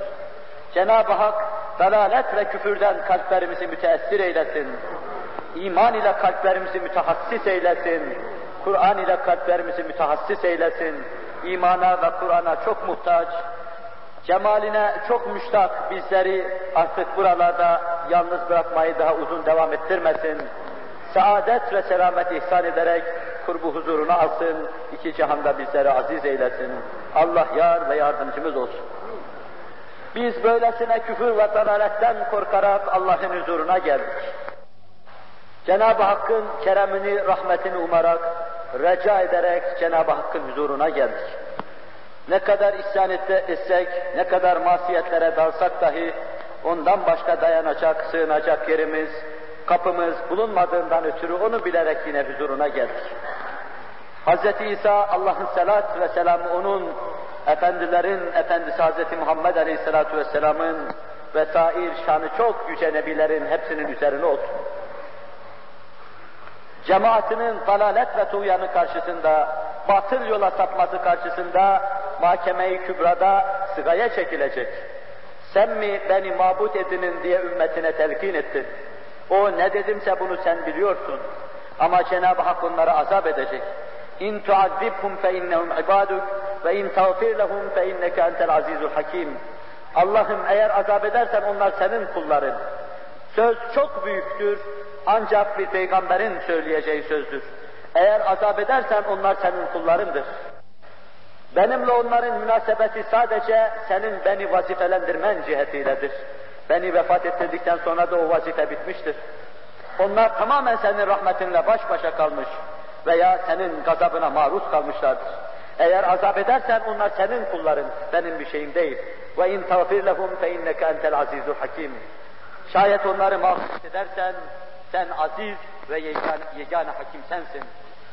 Cenab-ı Hak dalalet ve küfürden kalplerimizi müteessir eylesin. İman ile kalplerimizi mütehassis eylesin. Kur'an ile kalplerimizi mütehassis eylesin. İmana ve Kur'an'a çok muhtaç, cemaline çok müştak bizleri artık buralarda yalnız bırakmayı daha uzun devam ettirmesin. Saadet ve selamet ihsan ederek kurbu huzuruna alsın, iki cihanda bizleri aziz eylesin. Allah yar ve yardımcımız olsun. Biz böylesine küfür ve dalaletten korkarak Allah'ın huzuruna geldik. Cenab-ı Hakk'ın keremini, rahmetini umarak, reca ederek Cenab-ı Hakk'ın huzuruna geldik. Ne kadar isyan etsek, ne kadar masiyetlere dalsak dahi ondan başka dayanacak, sığınacak yerimiz, kapımız bulunmadığından ötürü onu bilerek yine huzuruna geldik. Hz. İsa Allah'ın selat ve selamı onun efendilerin efendisi Hz. Muhammed Aleyhisselatü Vesselam'ın ve sair şanı çok yüce nebilerin hepsinin üzerine olsun. Cemaatinin dalalet ve tuğyanı karşısında, batıl yola sapması karşısında mahkeme-i kübrada sigaya çekilecek. Sen mi beni mabut edinin diye ümmetine telkin ettin. O ne dedimse bunu sen biliyorsun. Ama Cenab-ı Hak onları azap edecek. İn tuazzibhum fe innehum ibaduk ve in tağfir lehum fe inneke entel azizul hakim. Allah'ım eğer azap edersen onlar senin kulların. Söz çok büyüktür ancak bir peygamberin söyleyeceği sözdür. Eğer azap edersen onlar senin kullarındır. Benimle onların münasebeti sadece senin beni vazifelendirmen cihetiyledir. Beni vefat ettirdikten sonra da o vazife bitmiştir. Onlar tamamen senin rahmetinle baş başa kalmış veya senin gazabına maruz kalmışlardır. Eğer azap edersen onlar senin kulların, benim bir şeyim değil. Ve in tağfir lehum fe inneke entel azizul hakim. Şayet onları mağfiret edersen sen aziz ve yegane, yegane hakim sensin.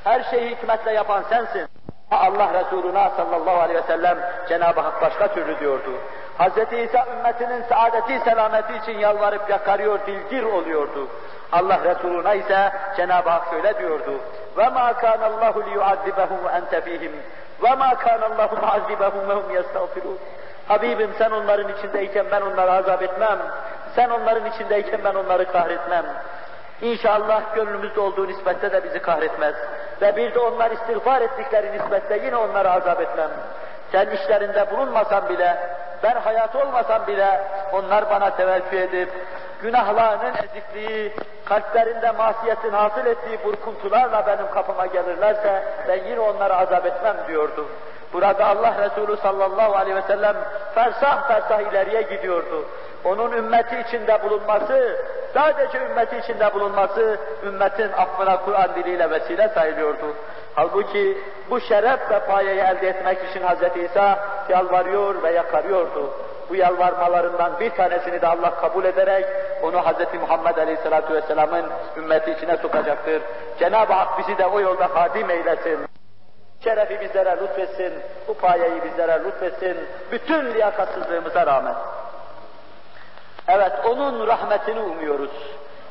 Her şeyi hikmetle yapan sensin. Allah Resuluna sallallahu aleyhi ve sellem Cenab-ı Hak başka türlü diyordu. Hz. İsa ümmetinin saadeti, selameti için yalvarıp yakarıyor, dilgir oluyordu. Allah Resuluna ise Cenab-ı Hak şöyle diyordu. وَمَا كَانَ اللّٰهُ لِيُعَذِّبَهُمْ وَاَنْتَ ف۪يهِمْ وَمَا كَانَ اللّٰهُ مُعَذِّبَهُمْ وَهُمْ يَسْتَغْفِرُونَ Habibim sen onların içindeyken ben onları azap etmem. Sen onların içindeyken ben onları kahretmem. İnşallah gönlümüzde olduğu nispette de bizi kahretmez. Ve bir de onlar istiğfar ettikleri nispette yine onları azap etmem. Sen işlerinde bulunmasan bile, ben hayat olmasam bile onlar bana teveccüh edip, günahlarının ezikliği, kalplerinde masiyetin hasıl ettiği burkuntularla benim kapıma gelirlerse ben yine onları azap etmem diyordu. Burada Allah Resulü sallallahu aleyhi ve sellem fersah fersah ileriye gidiyordu. Onun ümmeti içinde bulunması, sadece ümmeti içinde bulunması, ümmetin affına Kur'an diliyle vesile sayılıyordu. Halbuki bu şeref ve payeyi elde etmek için Hz. İsa yalvarıyor ve yakarıyordu. Bu yalvarmalarından bir tanesini de Allah kabul ederek onu Hz. Muhammed Aleyhisselatü Vesselam'ın ümmeti içine sokacaktır. Cenab-ı Hak bizi de o yolda hadim eylesin. Şerefi bizlere lütfetsin, bu payeyi bizlere lütfetsin, bütün liyakatsızlığımıza rağmen. Evet, onun rahmetini umuyoruz.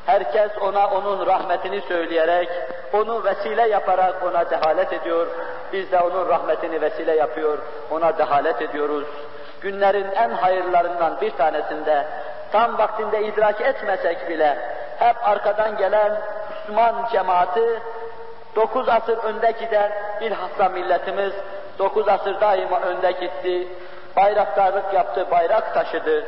Herkes ona onun rahmetini söyleyerek, onu vesile yaparak ona dehalet ediyor. Biz de onun rahmetini vesile yapıyor, ona dehalet ediyoruz. Günlerin en hayırlarından bir tanesinde, tam vaktinde idrak etmesek bile, hep arkadan gelen Müslüman cemaati, dokuz asır önde giden bilhassa milletimiz, dokuz asır daima önde gitti, bayraktarlık yaptı, bayrak taşıdı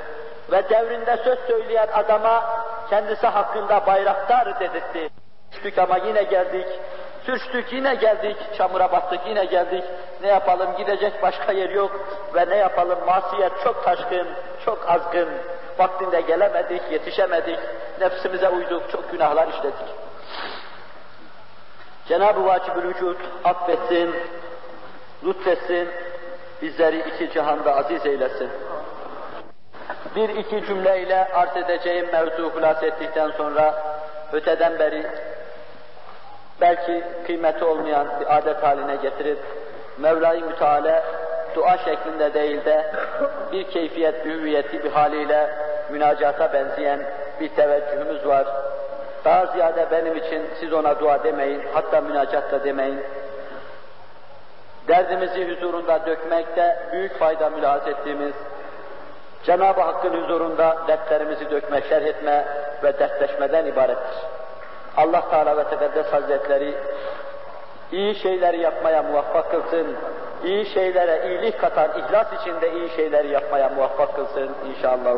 ve devrinde söz söyleyen adama kendisi hakkında bayraktar dedirtti. Sürçtük ama yine geldik, sürçtük yine geldik, çamura battık yine geldik. Ne yapalım gidecek başka yer yok ve ne yapalım masiyet çok taşkın, çok azgın. Vaktinde gelemedik, yetişemedik, nefsimize uyduk, çok günahlar işledik. Cenab-ı Vacibül Vücud affetsin, lütfetsin, bizleri iki cihanda aziz eylesin. Bir iki cümleyle arz edeceğim mevzu hulas ettikten sonra öteden beri belki kıymeti olmayan bir adet haline getirip Mevla-i Müteala dua şeklinde değil de bir keyfiyet, bir hüviyeti bir haliyle münacata benzeyen bir teveccühümüz var. Daha ziyade benim için siz ona dua demeyin, hatta münacat da demeyin. Derdimizi huzurunda dökmekte büyük fayda mülahaz ettiğimiz, Cenab-ı Hakk'ın huzurunda dertlerimizi dökme, şerh etme ve dertleşmeden ibarettir. Allah Teala ve Tekaddes Hazretleri iyi şeyleri yapmaya muvaffak kılsın, iyi şeylere iyilik katan, ihlas içinde iyi şeyleri yapmaya muvaffak kılsın inşallah.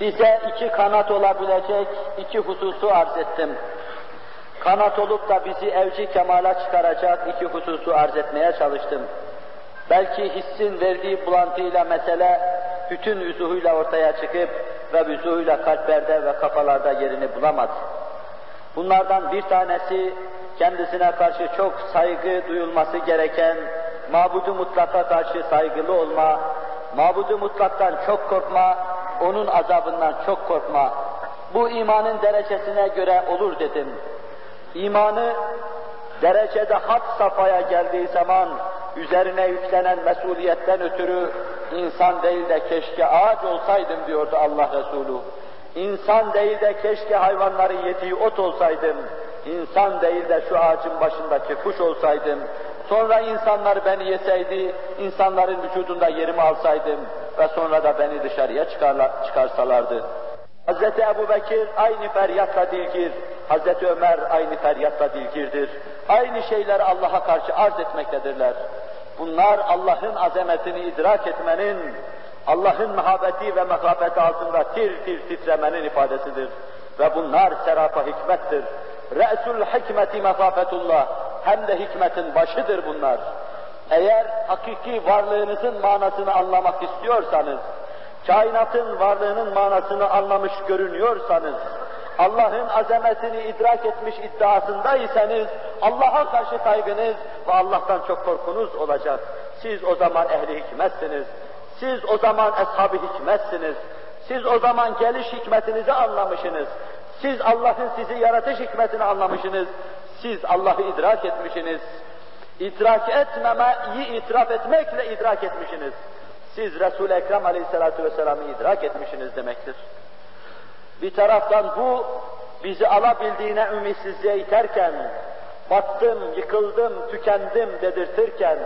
Bize iki kanat olabilecek iki hususu arz ettim. Kanat olup da bizi evci kemala çıkaracak iki hususu arz etmeye çalıştım. Belki hissin verdiği bulantıyla mesele bütün vüzuhuyla ortaya çıkıp ve vüzuhuyla kalplerde ve kafalarda yerini bulamaz. Bunlardan bir tanesi kendisine karşı çok saygı duyulması gereken, mabudu mutlaka karşı saygılı olma, mabudu mutlaktan çok korkma, onun azabından çok korkma. Bu imanın derecesine göre olur dedim. İmanı derecede had safhaya geldiği zaman üzerine yüklenen mesuliyetten ötürü insan değil de keşke ağaç olsaydım diyordu Allah Resulü. İnsan değil de keşke hayvanların yediği ot olsaydım. İnsan değil de şu ağacın başındaki kuş olsaydım. Sonra insanlar beni yeseydi, insanların vücudunda yerimi alsaydım ve sonra da beni dışarıya çıkarla, çıkarsalardı. Hz. Ebu Bekir aynı feryatla dilgir, Hz. Ömer aynı feryatla dilgirdir. Aynı şeyler Allah'a karşı arz etmektedirler. Bunlar Allah'ın azametini idrak etmenin, Allah'ın muhabbeti ve mekafeti altında tir tir titremenin ifadesidir. Ve bunlar serapa hikmettir. Re'sul hikmeti mekafetullah. Hem de hikmetin başıdır bunlar. Eğer hakiki varlığınızın manasını anlamak istiyorsanız, kainatın varlığının manasını anlamış görünüyorsanız, Allah'ın azametini idrak etmiş iddiasındaysanız, Allah'a karşı saygınız ve Allah'tan çok korkunuz olacak. Siz o zaman ehli hikmetsiniz. Siz o zaman eshab-ı hikmetsiniz. Siz o zaman geliş hikmetinizi anlamışsınız. Siz Allah'ın sizi yaratış hikmetini anlamışsınız. Siz Allah'ı idrak etmişsiniz. İdrak etmemeyi itiraf etmekle idrak etmişsiniz. Siz Resul-i Ekrem Aleyhisselatü Vesselam'ı idrak etmişsiniz demektir. Bir taraftan bu bizi alabildiğine ümitsizliğe iterken, battım, yıkıldım, tükendim dedirtirken,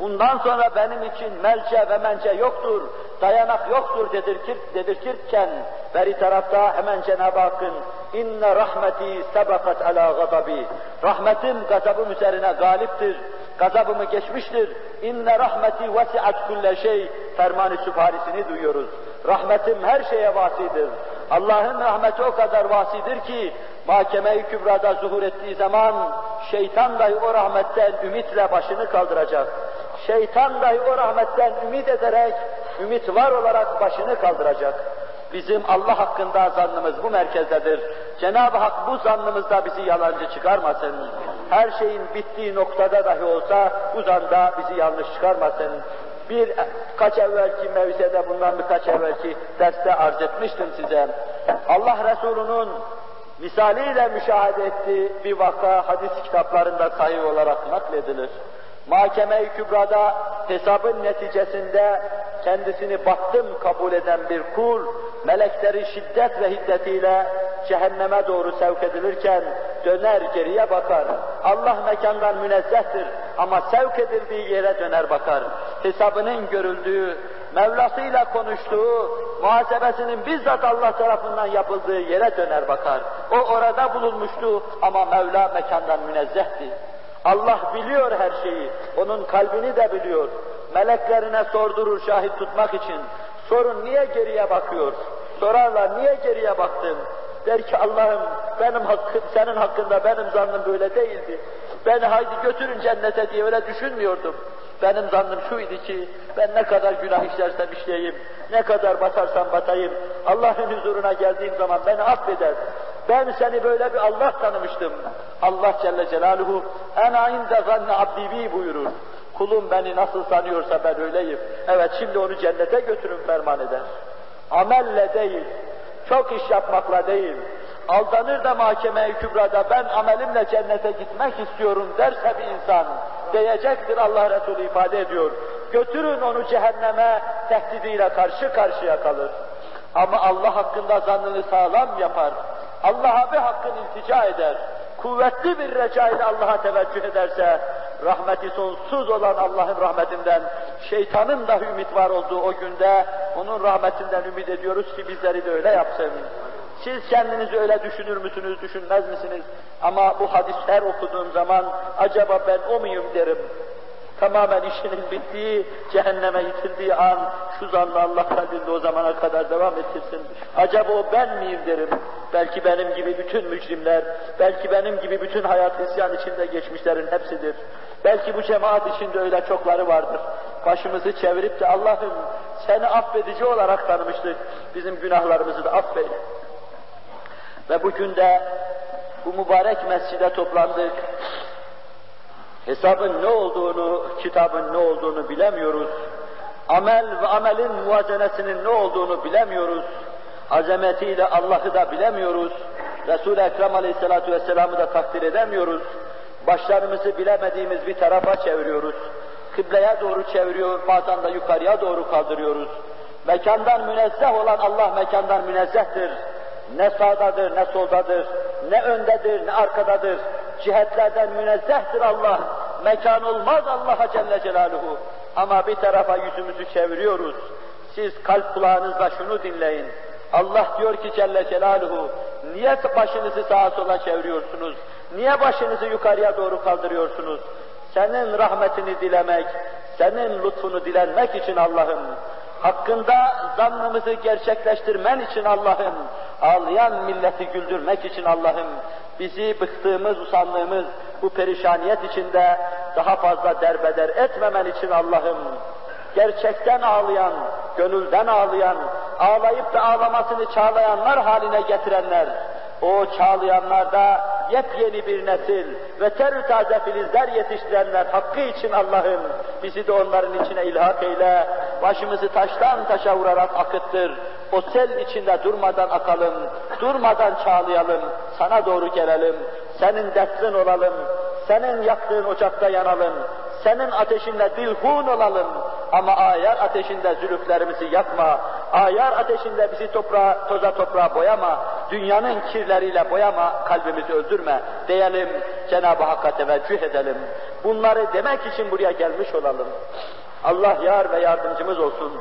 bundan sonra benim için melce ve mence yoktur, dayanak yoktur dedirtir, dedirtirken, beri tarafta hemen Cenab-ı Hakk'ın inne rahmeti sebakat ala gadabi, rahmetim gazabım üzerine galiptir, gazabımı geçmiştir, inne rahmeti vesiat kulle şey, fermanı süparisini duyuyoruz. Rahmetim her şeye vasidir. Allah'ın rahmeti o kadar vasidir ki, mahkeme-i kübrada zuhur ettiği zaman, şeytan dahi o rahmetten ümitle başını kaldıracak. Şeytan dahi o rahmetten ümit ederek, ümit var olarak başını kaldıracak. Bizim Allah hakkında zannımız bu merkezdedir. Cenab-ı Hak bu zannımızda bizi yalancı çıkarmasın. Her şeyin bittiği noktada dahi olsa bu zanda bizi yanlış çıkarmasın. Bir kaç evvelki mevzede bundan birkaç evvelki derste arz etmiştim size. Allah Resulü'nün misaliyle müşahede ettiği bir vaka hadis kitaplarında sahih olarak nakledilir. Mahkeme-i Kübra'da hesabın neticesinde kendisini battım kabul eden bir kul, melekleri şiddet ve hiddetiyle cehenneme doğru sevk edilirken döner geriye bakar. Allah mekandan münezzehtir ama sevk edildiği yere döner bakar. Hesabının görüldüğü, Mevlasıyla konuştuğu, muhasebesinin bizzat Allah tarafından yapıldığı yere döner bakar. O orada bulunmuştu ama Mevla mekandan münezzehti. Allah biliyor her şeyi, onun kalbini de biliyor. Meleklerine sordurur şahit tutmak için. Sorun niye geriye bakıyor? Sorarlar niye geriye baktın? Der ki Allah'ım benim hakkım, senin hakkında benim zannım böyle değildi. Beni haydi götürün cennete diye öyle düşünmüyordum. Benim zannım şuydu ki ben ne kadar günah işlersem işleyeyim, ne kadar batarsam batayım, Allah'ın huzuruna geldiğim zaman beni affeder. Ben seni böyle bir Allah tanımıştım. Allah Celle Celaluhu en inde zanne abdi buyurur. Kulum beni nasıl sanıyorsa ben öyleyim. Evet şimdi onu cennete götürün ferman eder. Amelle değil, çok iş yapmakla değil, aldanır da mahkeme-i kübrada ben amelimle cennete gitmek istiyorum derse bir insan, diyecektir Allah Resulü ifade ediyor. Götürün onu cehenneme tehdidiyle karşı karşıya kalır. Ama Allah hakkında zannını sağlam yapar. Allah'a bir hakkın iltica eder. Kuvvetli bir reca ile Allah'a teveccüh ederse, rahmeti sonsuz olan Allah'ın rahmetinden, şeytanın da ümit var olduğu o günde, onun rahmetinden ümit ediyoruz ki bizleri de öyle yapsın. Siz kendinizi öyle düşünür müsünüz, düşünmez misiniz? Ama bu hadisler okuduğum zaman acaba ben o muyum derim. Tamamen işinin bittiği, cehenneme itildiği an şu zanla Allah kalbinde o zamana kadar devam ettirsin. Acaba o ben miyim derim. Belki benim gibi bütün mücrimler, belki benim gibi bütün hayat isyan içinde geçmişlerin hepsidir. Belki bu cemaat içinde öyle çokları vardır. Başımızı çevirip de Allah'ım seni affedici olarak tanımıştık. Bizim günahlarımızı da affeyle. Ve bugün de bu mübarek mescide toplandık. Hesabın ne olduğunu, kitabın ne olduğunu bilemiyoruz. Amel ve amelin muvazenesinin ne olduğunu bilemiyoruz. Azametiyle Allah'ı da bilemiyoruz. Resul-i Ekrem Aleyhisselatü Vesselam'ı da takdir edemiyoruz. Başlarımızı bilemediğimiz bir tarafa çeviriyoruz. Kıbleye doğru çeviriyor, bazen de yukarıya doğru kaldırıyoruz. Mekandan münezzeh olan Allah mekandan münezzehtir. Ne sağdadır, ne soldadır, ne öndedir, ne arkadadır. Cihetlerden münezzehtir Allah. Mekan olmaz Allah'a Celle Celaluhu. Ama bir tarafa yüzümüzü çeviriyoruz. Siz kalp kulağınızla şunu dinleyin. Allah diyor ki Celle Celaluhu, niye başınızı sağa sola çeviriyorsunuz? Niye başınızı yukarıya doğru kaldırıyorsunuz? Senin rahmetini dilemek, senin lütfunu dilenmek için Allah'ım, hakkında zannımızı gerçekleştirmen için Allah'ım, ağlayan milleti güldürmek için Allah'ım, bizi bıktığımız, usandığımız bu perişaniyet içinde daha fazla derbeder etmemen için Allah'ım, gerçekten ağlayan, gönülden ağlayan, ağlayıp da ağlamasını çağlayanlar haline getirenler, o çağlayanlarda yepyeni bir nesil ve terü taze filizler yetiştirenler hakkı için Allah'ım bizi de onların içine ilhak eyle, başımızı taştan taşa vurarak akıttır, o sel içinde durmadan akalım, durmadan çağlayalım, sana doğru gelelim, senin dertlin olalım, senin yaktığın ocakta yanalım, senin ateşinle dilhun olalım ama ayar ateşinde zülüflerimizi yakma, ayar ateşinde bizi toprağa, toza toprağa boyama, dünyanın kirleriyle boyama, kalbimizi öldürme diyelim, Cenab-ı Hakk'a teveccüh edelim. Bunları demek için buraya gelmiş olalım. Allah yar ve yardımcımız olsun.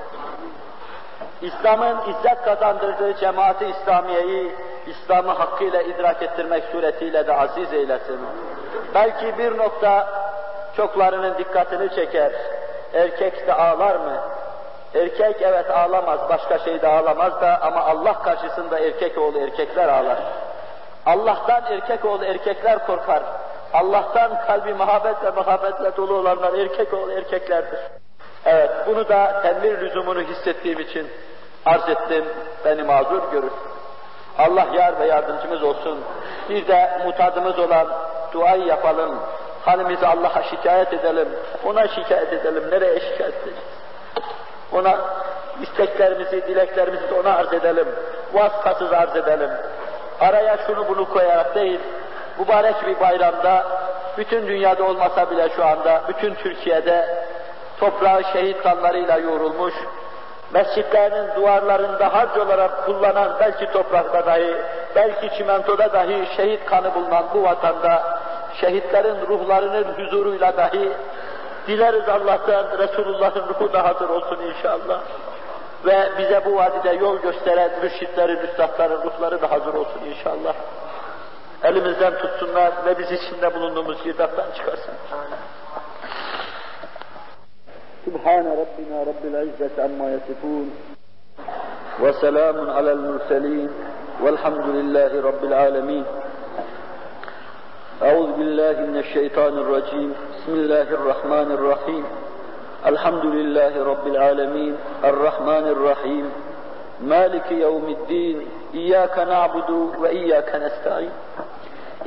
İslam'ın izzet kazandırdığı cemaati İslamiye'yi İslam'ı hakkıyla idrak ettirmek suretiyle de aziz eylesin. Belki bir nokta çoklarının dikkatini çeker. Erkek de ağlar mı? Erkek evet ağlamaz, başka şey de ağlamaz da ama Allah karşısında erkek oğlu erkekler ağlar. Allah'tan erkek oğlu erkekler korkar. Allah'tan kalbi muhabbet ve muhabbetle dolu olanlar erkek oğlu erkeklerdir. Evet, bunu da tenvir lüzumunu hissettiğim için arz ettim, beni mazur görür. Allah yar ve yardımcımız olsun. Bir de mutadımız olan duayı yapalım. Halimizi Allah'a şikayet edelim. Ona şikayet edelim. Nereye şikayet edeceğiz? Ona isteklerimizi, dileklerimizi de ona arz edelim. Vasıtasız arz edelim. Araya şunu bunu koyarak değil, mübarek bir bayramda bütün dünyada olmasa bile şu anda, bütün Türkiye'de toprağı şehit kanlarıyla yoğrulmuş, mescitlerinin duvarlarında harç olarak kullanan belki toprakta dahi, belki çimentoda dahi şehit kanı bulunan bu vatanda, şehitlerin ruhlarının huzuruyla dahi dileriz Allah'tan Resulullah'ın ruhu da hazır olsun inşallah. Ve bize bu vadide yol gösteren mürşitlerin, üstadların ruhları da hazır olsun inşallah. Elimizden tutsunlar ve biz içinde bulunduğumuz girdaptan çıkarsın. سبحان ربنا رب العزة عما يصفون وسلام على المرسلين والحمد لله رب العالمين أعوذ بالله من الشيطان الرجيم. بسم الله الرحمن الرحيم. الحمد لله رب العالمين. الرحمن الرحيم. مالك يوم الدين. إياك نعبد وإياك نستعين.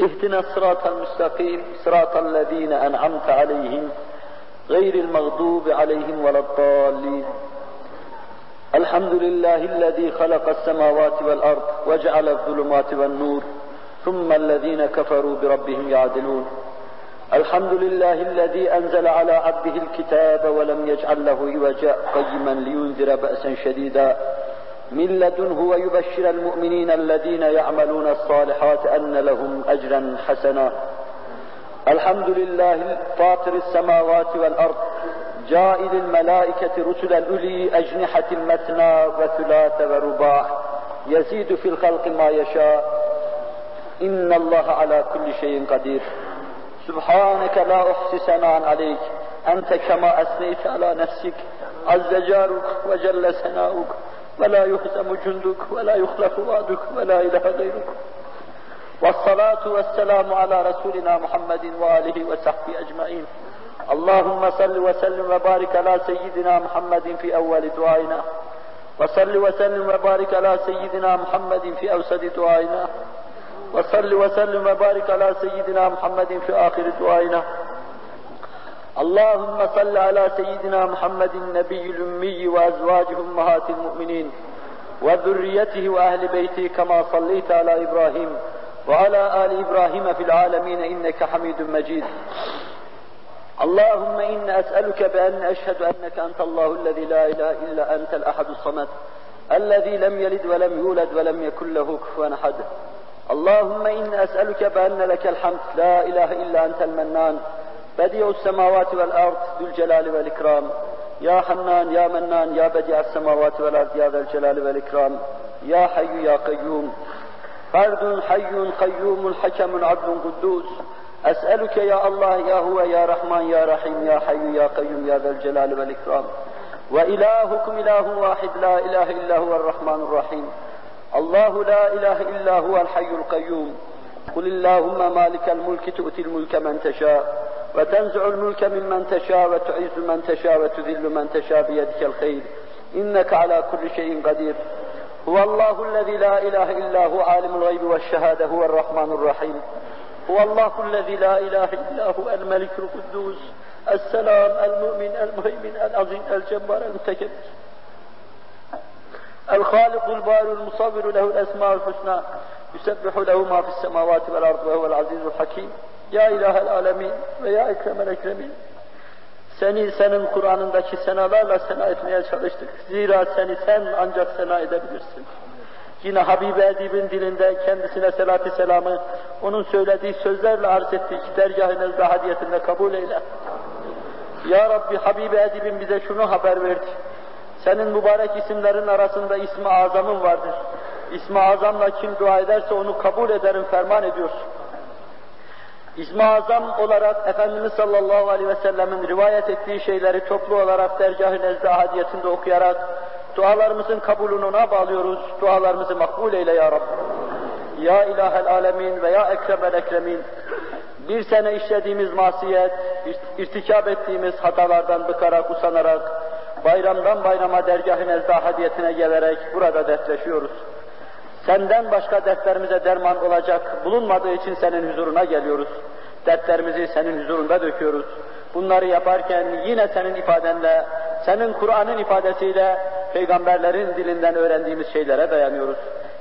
اهدنا الصراط المستقيم. صراط الذين أنعمت عليهم. غير المغضوب عليهم ولا الضالين. الحمد لله الذي خلق السماوات والأرض وجعل الظلمات والنور. ثم الذين كفروا بربهم يعدلون. الحمد لله الذي أنزل على عبده الكتاب ولم يجعل له عوجا قيما لينذر بأسا شديدا. من لدنه ويبشر المؤمنين الذين يعملون الصالحات أن لهم أجرا حسنا. الحمد لله فاطر السماوات والأرض جائل الملائكة رسلا أولي أجنحة مثنى وثلاث ورباع يزيد في الخلق ما يشاء إن الله على كل شيء قدير. سبحانك لا أحصي ثناء عليك. أنت كما أثنيت على نفسك. عز جارك وجل ثناؤك. ولا يهزم جندك ولا يخلف وعدك ولا إله غيرك. والصلاة والسلام على رسولنا محمد وآله وصحبه أجمعين. اللهم صل وسلم وبارك على سيدنا محمد في أول دعائنا. وصل وسلم وبارك على سيدنا محمد في أوسط دعائنا. وصل وسلم وبارك على سيدنا محمد في آخر دعائنا. اللهم صل على سيدنا محمد النبي الأمي وأزواجه أمهات المؤمنين وذريته وأهل بيته كما صليت على إبراهيم وعلى آل إبراهيم في العالمين إنك حميد مجيد. اللهم إن أسألك بأن أشهد أنك أنت الله الذي لا إله إلا أنت الأحد الصمد الذي لم يلد ولم يولد ولم يكن له كفوا أحد. اللهم إن أسألك بأن لك الحمد لا إله إلا أنت المنان بديع السماوات والأرض ذو الجلال والإكرام يا حنان يا منان يا بديع السماوات والأرض يا ذا الجلال والإكرام يا حي يا قيوم فرد حي قيوم حكم عدل قدوس أسألك يا الله يا هو يا رحمن يا رحيم يا حي يا قيوم يا ذا الجلال والإكرام وإلهكم إله واحد لا إله إلا هو الرحمن الرحيم الله لا إله إلا هو الحي القيوم. قل اللهم مالك الملك تؤتي الملك من تشاء وتنزع الملك ممن تشاء وتعز من تشاء وتذل من تشاء بيدك الخير. إنك على كل شيء قدير. هو الله الذي لا إله إلا هو عالم الغيب والشهادة هو الرحمن الرحيم. هو الله الذي لا إله إلا هو الملك القدوس. السلام المؤمن المهيمن العظيم الجبار المتكبر. El-Halikul Bârul Musavviru Lehul Esmâul Husnâ Yusebbihu Lehu Mâ Fis Semâvâti Vel Ardı ve Huvel Azîzul Hakîm Ya İlahel Alemin ve Ya Ekremel Ekremin Seni senin Kur'an'ındaki senalarla sena etmeye çalıştık. Zira seni sen ancak sena edebilirsin. Yine Habibi Edib'in dilinde kendisine selatü selamı onun söylediği sözlerle arz ettiği ki dergah-ı nezda hadiyetinde kabul eyle. Ya Rabbi Habibi Edib'in bize şunu haber verdi. Senin mübarek isimlerin arasında ismi azamın vardır. İsmi azamla kim dua ederse onu kabul ederim ferman ediyorsun. İsmi Azam olarak Efendimiz sallallahu aleyhi ve sellemin rivayet ettiği şeyleri toplu olarak dergah-ı hadiyetinde okuyarak dualarımızın kabulünü ona bağlıyoruz. Dualarımızı makbul eyle ya Rabbi. Ya ilahel alemin ve ya ekremel ekremin. Bir sene işlediğimiz masiyet, irtikap ettiğimiz hatalardan bıkarak, usanarak, bayramdan bayrama dergah-ı hadiyetine gelerek burada dertleşiyoruz. Senden başka dertlerimize derman olacak bulunmadığı için senin huzuruna geliyoruz. Dertlerimizi senin huzurunda döküyoruz. Bunları yaparken yine senin ifadenle, senin Kur'an'ın ifadesiyle peygamberlerin dilinden öğrendiğimiz şeylere dayanıyoruz.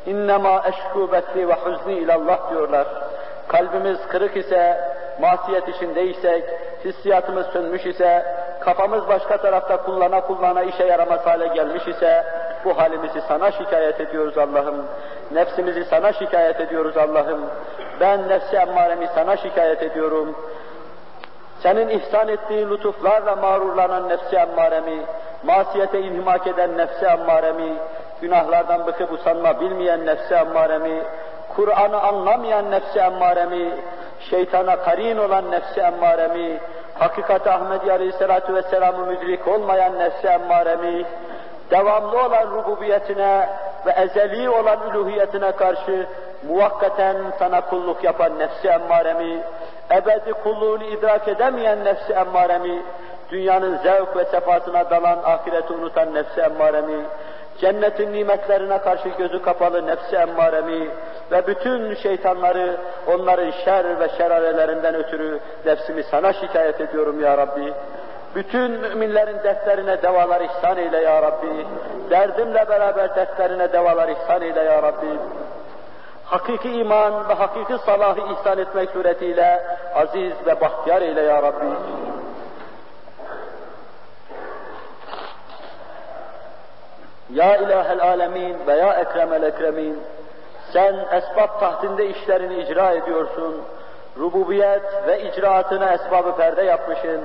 İnnemâ eşkû betli ve huzni ilallah diyorlar. Kalbimiz kırık ise masiyet içindeysek, hissiyatımız sönmüş ise, kafamız başka tarafta kullana kullana işe yaramaz hale gelmiş ise, bu halimizi sana şikayet ediyoruz Allah'ım. Nefsimizi sana şikayet ediyoruz Allah'ım. Ben nefsi emmaremi sana şikayet ediyorum. Senin ihsan ettiğin lütuflarla mağrurlanan nefsi emmaremi, masiyete inhimak eden nefsi emmaremi, günahlardan bıkıp usanma bilmeyen nefsi emmaremi, Kur'an'ı anlamayan nefsi emmaremi, şeytana karin olan nefsi emmaremi, hakikat Ahmedi Aleyhisselatü Vesselam'ı müdrik olmayan nefsi emmaremi, devamlı olan rububiyetine ve ezeli olan üluhiyetine karşı muvakkaten sana kulluk yapan nefsi emmaremi, ebedi kulluğunu idrak edemeyen nefsi emmaremi, dünyanın zevk ve sefasına dalan ahireti unutan nefsi emmaremi, cennetin nimetlerine karşı gözü kapalı nefsi emmaremi ve bütün şeytanları onların şer ve şerarelerinden ötürü nefsimi sana şikayet ediyorum ya Rabbi. Bütün müminlerin dertlerine devalar ihsan eyle ya Rabbi. Derdimle beraber dertlerine devalar ihsan eyle ya Rabbi. Hakiki iman ve hakiki salahı ihsan etmek suretiyle aziz ve bahtiyar eyle ya Rabbi. Ya ilahel alemin ve ya ekremel ekremin, sen esbab tahtinde işlerini icra ediyorsun. Rububiyet ve icraatına esbabı perde yapmışsın.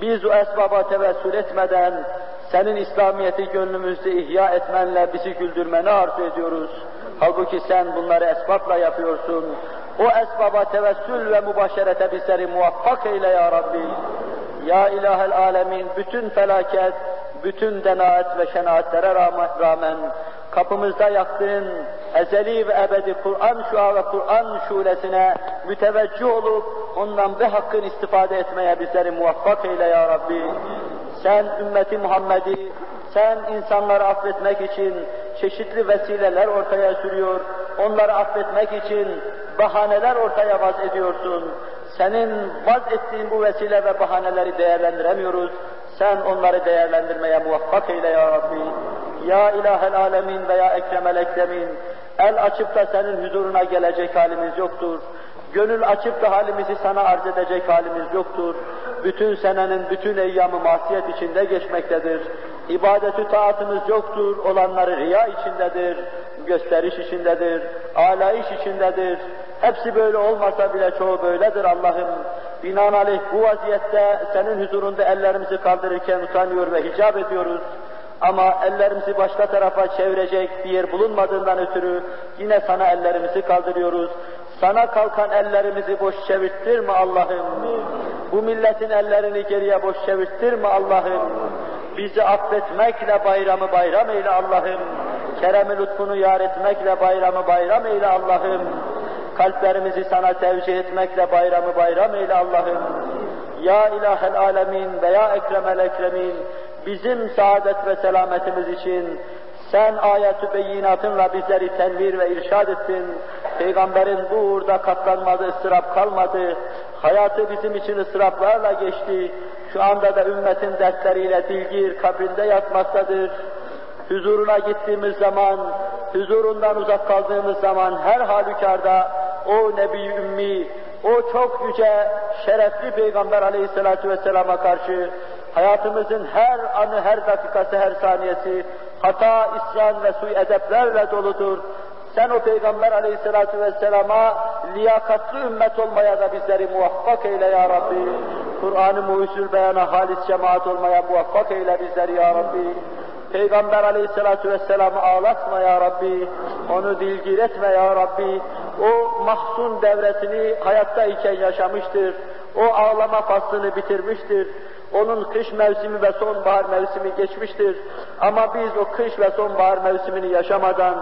Biz o esbaba tevessül etmeden senin İslamiyeti gönlümüzde ihya etmenle bizi güldürmeni arzu ediyoruz. Halbuki sen bunları esbabla yapıyorsun. O esbaba tevessül ve mübaşerete bizleri muvaffak eyle ya Rabbi. Ya ilahel alemin bütün felaket, bütün denaet ve şenaatlere rağmen kapımızda yaktığın ezeli ve ebedi Kur'an şua ve Kur'an şulesine müteveccih olup ondan ve hakkın istifade etmeye bizleri muvaffak eyle ya Rabbi. Sen ümmeti Muhammed'i, sen insanları affetmek için çeşitli vesileler ortaya sürüyor, onları affetmek için bahaneler ortaya vaz ediyorsun. Senin vaz ettiğin bu vesile ve bahaneleri değerlendiremiyoruz. Sen onları değerlendirmeye muvaffak eyle ya Rabbi. Ya ilahel alemin veya ekremel ekremin, el açıp da senin huzuruna gelecek halimiz yoktur. Gönül açıp da halimizi sana arz edecek halimiz yoktur. Bütün senenin bütün eyyamı masiyet içinde geçmektedir. İbadetü taatımız yoktur, olanları riya içindedir, gösteriş içindedir, alayış içindedir. Hepsi böyle olmasa bile çoğu böyledir Allah'ım. Binaenaleyh bu vaziyette senin huzurunda ellerimizi kaldırırken utanıyor ve hicap ediyoruz. Ama ellerimizi başka tarafa çevirecek bir yer bulunmadığından ötürü yine sana ellerimizi kaldırıyoruz. Sana kalkan ellerimizi boş çevirttirme Allah'ım. Bu milletin ellerini geriye boş çevirttirme Allah'ım. Bizi affetmekle bayramı bayram eyle Allah'ım. Kerem-i lütfunu yar etmekle bayramı bayram eyle Allah'ım. Kalplerimizi sana tevcih etmekle bayramı bayram eyle Allah'ım. Ya ilahel alemin ve ya ekremel ekremin bizim saadet ve selametimiz için sen ayet-ü beyinatınla bizleri tenvir ve irşad ettin. Peygamberin bu uğurda katlanmadı, ıstırap kalmadı. Hayatı bizim için ıstıraplarla geçti. Şu anda da ümmetin dertleriyle dilgir kabrinde yatmaktadır. Huzuruna gittiğimiz zaman, huzurundan uzak kaldığımız zaman her halükarda o Nebi Ümmi, o çok yüce, şerefli Peygamber aleyhissalatu vesselama karşı hayatımızın her anı, her dakikası, her saniyesi hata, isyan ve suy edeplerle doludur. Sen o Peygamber aleyhissalatu vesselama liyakatlı ümmet olmaya da bizleri muvaffak eyle ya Rabbi. Kur'an-ı muhüsül beyana halis cemaat olmaya muvaffak eyle bizleri ya Rabbi. Peygamber aleyhissalatu vesselam'ı ağlatma ya Rabbi, onu dilgir etme ya Rabbi. O mahzun devresini hayattayken yaşamıştır, o ağlama faslını bitirmiştir. Onun kış mevsimi ve sonbahar mevsimi geçmiştir. Ama biz o kış ve sonbahar mevsimini yaşamadan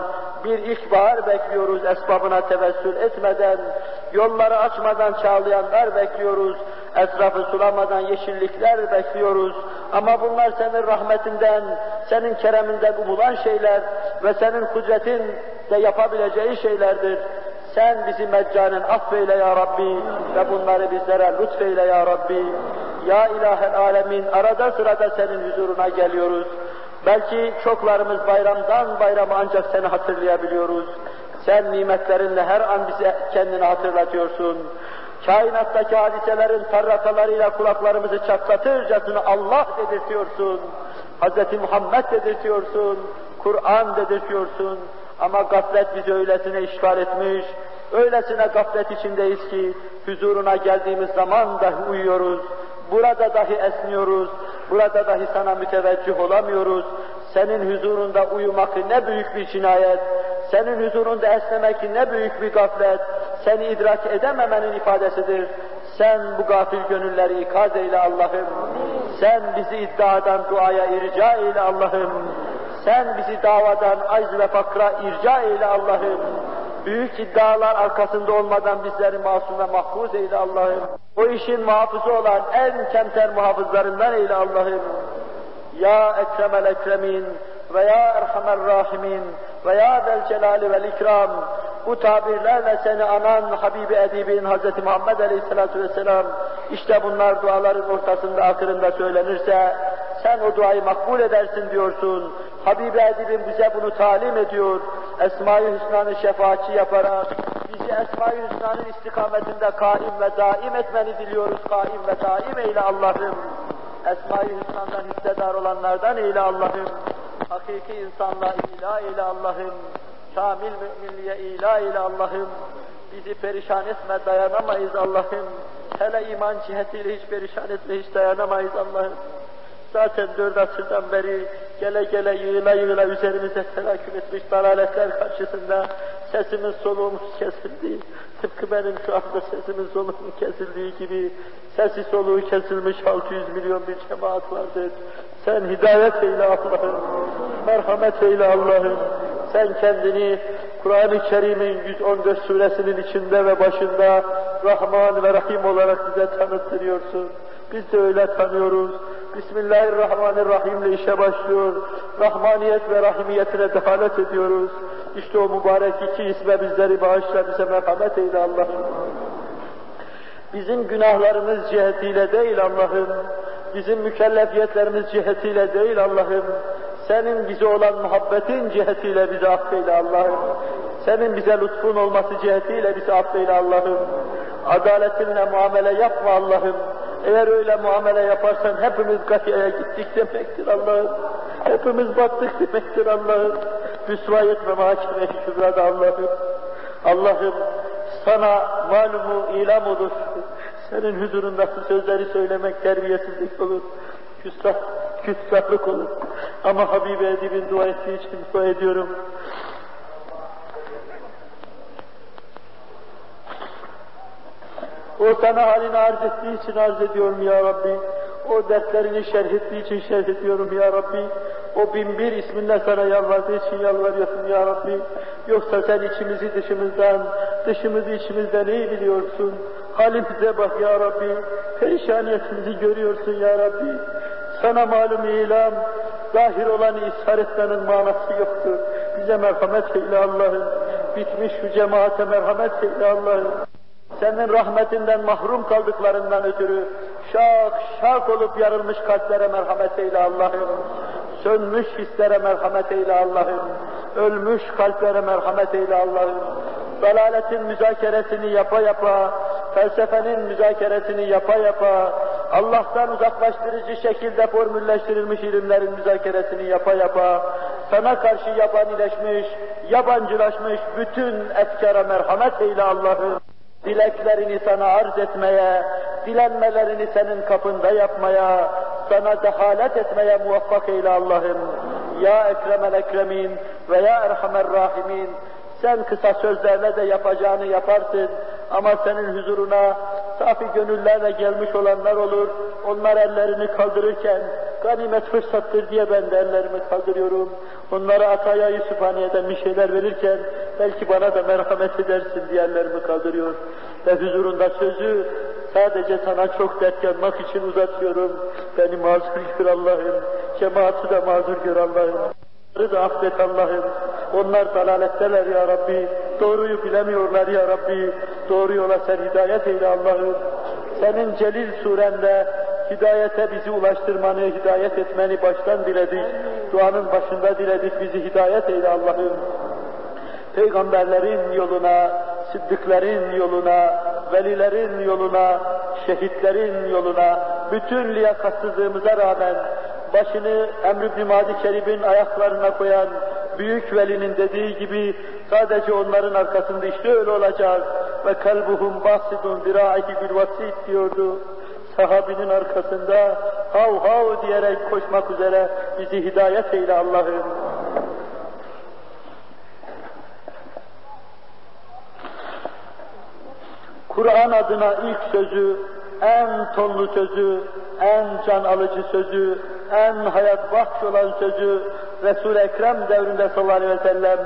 bir ilkbahar bekliyoruz esbabına tevessül etmeden, yolları açmadan çağlayanlar bekliyoruz, etrafı sulamadan yeşillikler bekliyoruz. Ama bunlar senin rahmetinden, senin kereminden umulan şeyler ve senin kudretin de yapabileceği şeylerdir. Sen bizi meccanen affeyle ya Rabbi ve bunları bizlere lütfeyle ya Rabbi. Ya ilahel alemin arada sırada senin huzuruna geliyoruz. Belki çoklarımız bayramdan bayrama ancak seni hatırlayabiliyoruz. Sen nimetlerinle her an bize kendini hatırlatıyorsun. kainattaki hadiselerin tarrakalarıyla kulaklarımızı çatlatırcasına Allah dedirtiyorsun, Hz. Muhammed dedirtiyorsun, Kur'an dedirtiyorsun. Ama gaflet bizi öylesine işgal etmiş, öylesine gaflet içindeyiz ki huzuruna geldiğimiz zaman dahi uyuyoruz, burada dahi esniyoruz, burada dahi sana müteveccih olamıyoruz. Senin huzurunda uyumak ne büyük bir cinayet, senin huzurunda esnemek ne büyük bir gaflet, seni idrak edememenin ifadesidir. Sen bu gafil gönülleri ikaz eyle Allah'ım. Sen bizi iddiadan duaya irca eyle Allah'ım. Sen bizi davadan acz ve fakra irca eyle Allah'ım. Büyük iddialar arkasında olmadan bizleri masum ve mahfuz eyle Allah'ım. O işin muhafızı olan en kemter muhafızlarından eyle Allah'ım. Ya Ekremel Ekremin ve Ya Erhamer Rahimin ve Ya Zel Celali vel İkram bu tabirlerle seni anan Habibi Edibin Hz. Muhammed Aleyhisselatü Vesselam işte bunlar duaların ortasında akırında söylenirse sen o duayı makbul edersin diyorsun. Habibi Edibin bize bunu talim ediyor. Esma-i Hüsna'nı şefaatçi yaparak bizi Esma-i Hüsna'nın istikametinde kaim ve daim etmeni diliyoruz. Kaim ve daim eyle Allah'ım. Esma-i Hüsna'dan hissedar olanlardan eyle Allah'ım. Hakiki insanla ilah eyle Allah'ım. Kamil müminliğe ilah eyle Allah'ım. Bizi perişan etme dayanamayız Allah'ım. Hele iman cihetiyle hiç perişan etme hiç dayanamayız Allah'ım. Zaten dört asırdan beri gele gele yığıla yığıla üzerimize telaküm etmiş dalaletler karşısında sesimiz soluğumuz kesildi. Tıpkı benim şu anda sesimin soluğum kesildiği gibi sesi soluğu kesilmiş 600 milyon bir cemaat vardır. Sen hidayet eyle Allah'ım, merhamet eyle Allah'ım. Sen kendini Kur'an-ı Kerim'in 114 suresinin içinde ve başında Rahman ve Rahim olarak bize tanıttırıyorsun. Biz de öyle tanıyoruz. Bismillahirrahmanirrahim ile işe başlıyor. Rahmaniyet ve rahimiyetine dehalet ediyoruz. İşte o mübarek iki isme bizleri bağışla, bize merhamet eyle Allah'ım. Bizim günahlarımız cihetiyle değil Allah'ım, bizim mükellefiyetlerimiz cihetiyle değil Allah'ım, senin bize olan muhabbetin cihetiyle bizi affeyle Allah'ım. Senin bize lütfun olması cihetiyle bizi affeyle Allah'ım. Adaletinle muamele yapma Allah'ım. Eğer öyle muamele yaparsan hepimiz gafiyeye gittik demektir Allah'ım. Hepimiz battık demektir Allah'ım. Rüsvayet ve mahkeme kübrada Allah'ım. Allah'ım sana malumu ilam olur. Senin huzurunda bu sözleri söylemek terbiyesizlik olur. Küstah, küstahlık olur. Ama Habibi Edib'in dua ettiği için dua ediyorum. O sana halini arz ettiği için arz ediyorum ya Rabbi. O dertlerini şerh ettiği için şerh ediyorum ya Rabbi. O bin bir isminle sana yalvardığı için yalvarıyorsun ya Rabbi. Yoksa sen içimizi dışımızdan, dışımızı içimizden iyi biliyorsun. Halimize bak ya Rabbi. Perişaniyetimizi görüyorsun ya Rabbi. Sana malum ilam, zahir olanı ishar manası yoktur. Bize merhamet eyle Allah'ım. Bitmiş şu cemaate merhamet eyle Allah'ım senin rahmetinden mahrum kaldıklarından ötürü şak şak olup yarılmış kalplere merhamet eyle Allah'ım. Sönmüş hislere merhamet eyle Allah'ım. Ölmüş kalplere merhamet eyle Allah'ım. Dalaletin müzakeresini yapa yapa, felsefenin müzakeresini yapa yapa, Allah'tan uzaklaştırıcı şekilde formülleştirilmiş ilimlerin müzakeresini yapa yapa, sana karşı yabanileşmiş, yabancılaşmış bütün efkara merhamet eyle Allah'ım dileklerini sana arz etmeye, dilenmelerini senin kapında yapmaya, sana dehalet etmeye muvaffak eyle Allah'ım. Ya Ekremel Ekremin ve Ya Erhamer Rahimin, sen kısa sözlerle de yapacağını yaparsın ama senin huzuruna safi gönüllerle gelmiş olanlar olur. Onlar ellerini kaldırırken ganimet fırsattır diye ben de ellerimi kaldırıyorum. Onlara Ataya Yusufaniye'den bir şeyler verirken belki bana da merhamet edersin diye ellerimi kaldırıyor. Ve huzurunda sözü sadece sana çok dert yanmak için uzatıyorum. Beni mazur gör Allah'ım. Cemaati de mazur gör Allah'ım. Onları da affet Allah'ım. Onlar dalaletteler ya Rabbi. Doğruyu bilemiyorlar ya Rabbi. Doğru yola sen hidayet eyle Allah'ım. Senin celil surende hidayete bizi ulaştırmanı, hidayet etmeni baştan diledik. Duanın başında diledik bizi hidayet eyle Allah'ım. Peygamberlerin yoluna, sıddıkların yoluna, velilerin yoluna, şehitlerin yoluna, bütün liyakatsızlığımıza rağmen başını Emr ibn Madi Kerib'in ayaklarına koyan büyük velinin dediği gibi sadece onların arkasında işte öyle olacağız. Ve kalbuhum basidun diraihi bil vasit diyordu. Sahabinin arkasında hav hav diyerek koşmak üzere bizi hidayet eyle Allah'ım. Kur'an adına ilk sözü, en tonlu sözü, en can alıcı sözü, en hayat bahş olan sözü Resul-i Ekrem devrinde sallallahu aleyhi ve sellem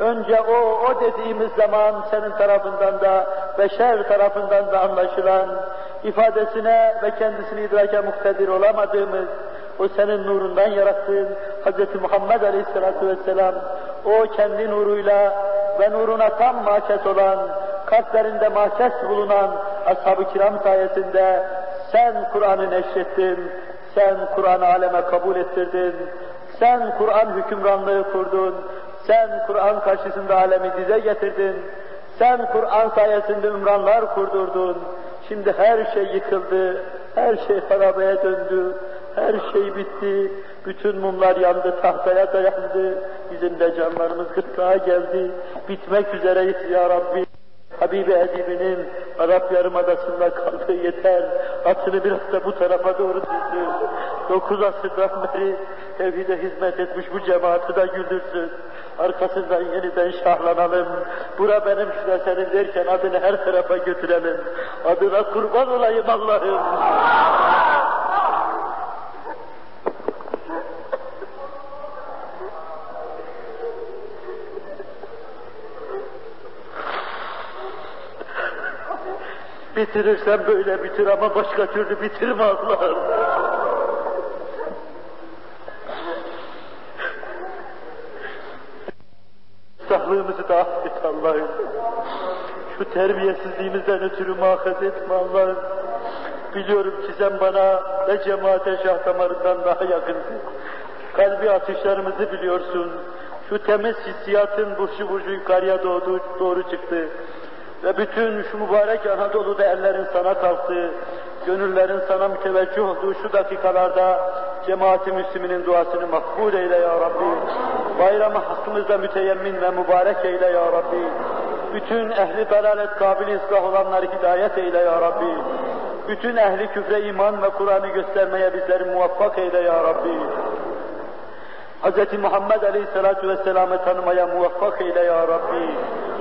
önce o, o dediğimiz zaman senin tarafından da beşer tarafından da anlaşılan ifadesine ve kendisini idrake muktedir olamadığımız o senin nurundan yarattığın Hz. Muhammed Aleyhisselatü Vesselam o kendi nuruyla ve nuruna tam mahkes olan kalplerinde mahkes bulunan ashab-ı kiram sayesinde sen Kur'an'ı neşrettin, sen Kur'an'ı aleme kabul ettirdin, sen Kur'an hükümranlığı kurdun, sen Kur'an karşısında alemi dize getirdin, sen Kur'an sayesinde ümranlar kurdurdun. Şimdi her şey yıkıldı, her şey harabeye döndü, her şey bitti, bütün mumlar yandı, tahtaya dayandı, bizim de canlarımız gırtlağa geldi, bitmek üzereyiz ya Rabbi. Habibi Edib'inin Arap Yarımadası'nda kaldığı yeter. Atını biraz da bu tarafa doğru sürdü. Dokuz asırdan beri tevhide hizmet etmiş bu cemaati de güldürsün. Arkasından yeniden şahlanalım. Bura benim şuna senin derken adını her tarafa götürelim. Adına kurban olayım Allah'ım. Bitirirsen böyle bitir ama başka türlü bitirme Allah'ım. Sağlığımızı da affet Allah'ım. Şu terbiyesizliğimizden ötürü muhakaz etme Allah'ım. Biliyorum ki sen bana ve cemaate şah damarından daha yakınsın. Kalbi atışlarımızı biliyorsun. Şu temiz hissiyatın burcu burcu yukarıya doğdu, doğru çıktı. Ve bütün şu mübarek Anadolu'da ellerin sana kalktığı, gönüllerin sana müteveccih olduğu şu dakikalarda cemaati Müslüminin duasını makbul eyle ya Rabbi. Bayramı hakkımızda müteyemmin ve mübarek eyle ya Rabbi. Bütün ehli dalalet kabil ıslah olanları hidayet eyle ya Rabbi. Bütün ehli küfre iman ve Kur'an'ı göstermeye bizleri muvaffak eyle ya Rabbi. Hz. Muhammed Aleyhisselatü Vesselam'ı tanımaya muvaffak eyle ya Rabbi.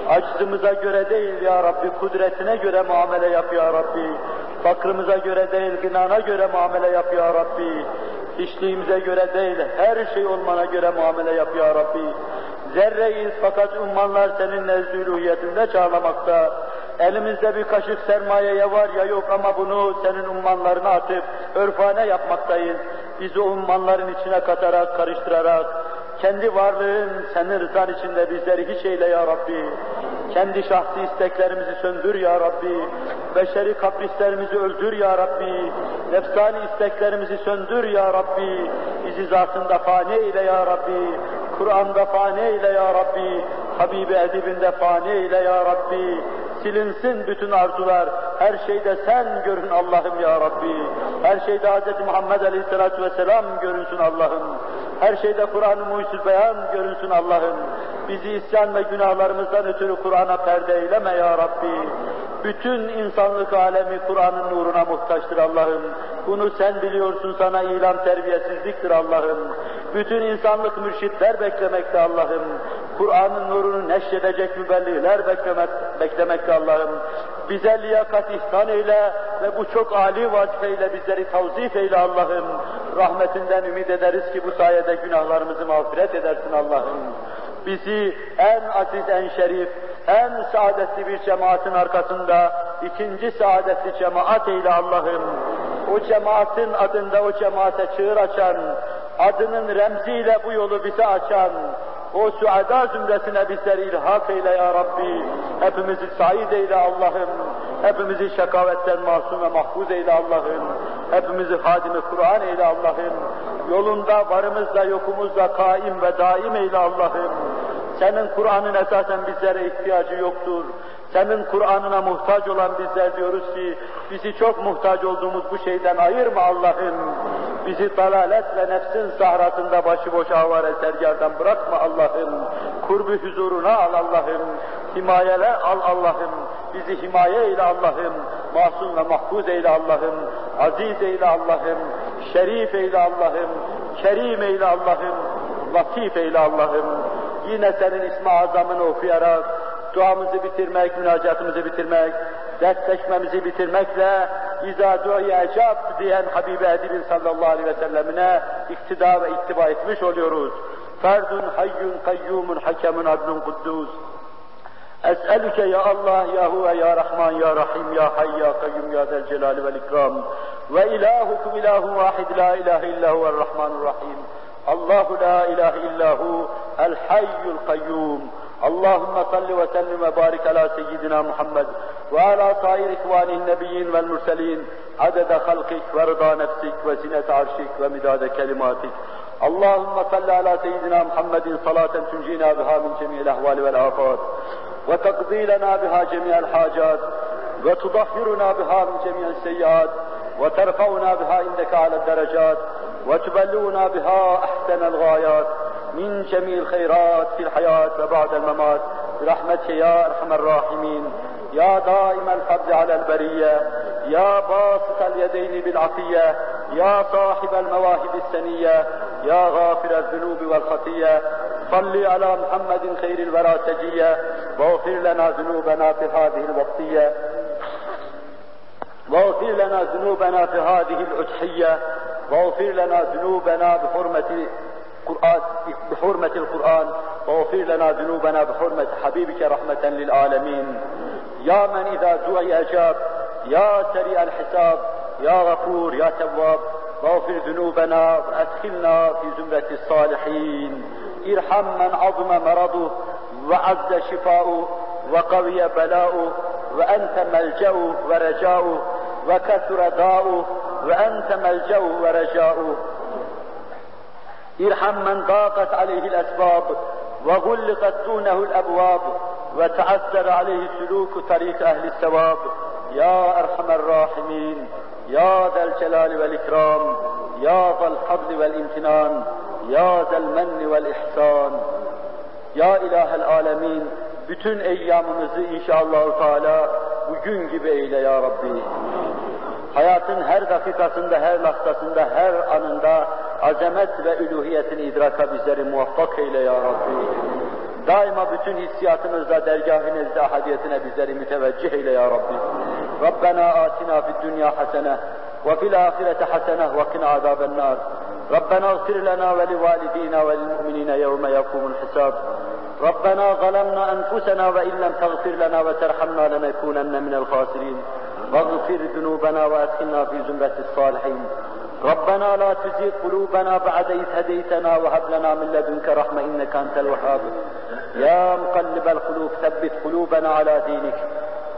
Aczımıza göre değil ya Rabbi, kudretine göre muamele yap ya Rabbi. Fakrımıza göre değil, gınana göre muamele yap ya Rabbi. Hiçliğimize göre değil, her şey olmana göre muamele yap ya Rabbi. Zerreyiz fakat ummanlar senin nezdülühiyetinde çağlamakta. Elimizde bir kaşık sermayeye var ya yok ama bunu senin ummanlarına atıp örfane yapmaktayız. Bizi ummanların içine katarak, karıştırarak, kendi varlığın senin rızan içinde bizleri hiç eyle ya Rabbi. Kendi şahsi isteklerimizi söndür ya Rabbi. Beşeri kaprislerimizi öldür ya Rabbi. Nefsani isteklerimizi söndür ya Rabbi. Bizi zatında fani eyle ya Rabbi. Kur'an'da fani eyle ya Rabbi. Habibi edibinde fani eyle ya Rabbi. Silinsin bütün arzular. Her şeyde sen görün Allah'ım ya Rabbi. Her şeyde Hz. Muhammed Aleyhisselatü Vesselam görünsün Allah'ım. Her şeyde Kur'an-ı Muhyüzül Beyan görünsün Allah'ım. Bizi isyan ve günahlarımızdan ötürü Kur'an'a perde eyleme ya Rabbi. Bütün insanlık alemi Kur'an'ın nuruna muhtaçtır Allah'ım. Bunu sen biliyorsun sana ilan terbiyesizliktir Allah'ım. Bütün insanlık mürşitler beklemekte Allah'ım. Kur'an'ın nurunu neşredecek mübelliğler beklemek, beklemekte Allah'ım. Bize liyakat ihsan eyle ve bu çok âli vazifeyle bizleri tavzif eyle Allah'ım. Rahmetinden ümit ederiz ki bu sayede günahlarımızı mağfiret edersin Allah'ım. Bizi en aziz, en şerif, en saadetli bir cemaatin arkasında ikinci saadetli cemaat eyle Allah'ım. O cemaatin adında o cemaate çığır açan, adının remziyle bu yolu bize açan, o suada zümresine bizleri ilhak eyle ya Rabbi. Hepimizi said eyle Allah'ım. Hepimizi şakavetten masum ve mahfuz eyle Allah'ım. Hepimizi hadimi Kur'an eyle Allah'ım. Yolunda varımızla yokumuzla kaim ve daim eyle Allah'ım. Senin Kur'an'ın esasen bizlere ihtiyacı yoktur. Senin Kur'an'ına muhtaç olan bizler diyoruz ki, bizi çok muhtaç olduğumuz bu şeyden ayırma Allah'ım. Bizi dalalet ve nefsin sahrasında başıboş avare sergardan bırakma Allah'ım. Kurbu huzuruna al Allah'ım. Himayele al Allah'ım. Bizi himaye eyle Allah'ım. Masum ve mahfuz eyle Allah'ım. Aziz eyle Allah'ım. Şerif eyle Allah'ım. Kerim eyle Allah'ım. Latif eyle Allah'ım. Yine senin ismi azamını okuyarak duamızı bitirmek, münacatımızı bitirmek, dertleşmemizi bitirmekle İzâ du'iye ecab diyen Habibi Edib'in sallallahu aleyhi ve sellemine iktida ve ittiba etmiş oluyoruz. Ferdun hayyun kayyumun hakemun adlun kuddus. Es'elüke ya Allah, ya Huve, ya Rahman, ya Rahim, ya Hayy, ya Kayyum, ya Zel Celali vel İkram. Ve ilahukum ilahu vahid, la ilahe illa huvel Rahmanur Rahim. Allahu la ilahe illahu el hayyul kayyum. اللهم صل وسلم وبارك على سيدنا محمد وعلى سائر إخوانه النبيين والمرسلين عدد خلقك ورضا نفسك وزنة عرشك ومداد كلماتك. اللهم صل على سيدنا محمد صلاة تنجينا بها من جميع الأهوال والآفات وتقضي لنا بها جميع الحاجات وتطهرنا بها من جميع السيئات وترفعنا بها عندك على الدرجات وتبلغنا بها أحسن الغايات. من جميع الخيرات في الحياة وبعد الممات برحمتك يا أرحم الراحمين. يا دائم الفضل على البرية يا باسط اليدين بالعطية يا صاحب المواهب السنية يا غافر الذنوب والخطية صل على محمد خير الورى سجية. واغفر لنا ذنوبنا في هذه الوقتية. واغفر لنا ذنوبنا في هذه الأضحية. واغفر لنا ذنوبنا بحرمة القرآن بحرمة القرآن. واغفر لنا ذنوبنا بحرمة حبيبك رحمة للعالمين. يا من إذا دعي أجاب يا سريع الحساب يا غفور يا تواب. واغفر ذنوبنا وأدخلنا في زمرة الصالحين. ارحم من عظم مرضه وعز شفاؤه وقوي بلاؤه وأنت ملجأه ورجاؤه وكثر داؤه وأنت ملجأه ورجاؤه. إرحم من ضاقت عليه الأسباب وغلقت دونه الأبواب وتعثر عليه سلوك طريق أهل الثواب يا أرحم الراحمين يا ذا الجلال والإكرام يا ذا الفضل والامتنان يا ذا المن والإحسان Ya İlahel Alemin, bütün eyyamımızı inşallah Teala bugün gibi eyle ya Rabbi. Hayatın her dakikasında, her lahzasında, her anında azamet ve üluhiyetini idraka bizleri muvaffak eyle ya Rabbi. Daima bütün hissiyatımızla dergâh-ı nezde ahadiyetine bizleri müteveccih eyle ya Rabbi. Rabbena atina fid dünya hasene ve fil ahirete hasene ve kina azaben nar. ربنا اغفر لنا ولوالدينا وللمؤمنين يوم يقوم الحساب ربنا ظلمنا أنفسنا وإن لم تغفر لنا وترحمنا لنكونن من الخاسرين واغفر ذنوبنا وأدخلنا في زمرة الصالحين. ربنا لا تزغ قلوبنا بعد إذ هديتنا وهب لنا من لدنك رحمة إنك أنت الوهاب. يا مقلب القلوب ثبت قلوبنا على دينك.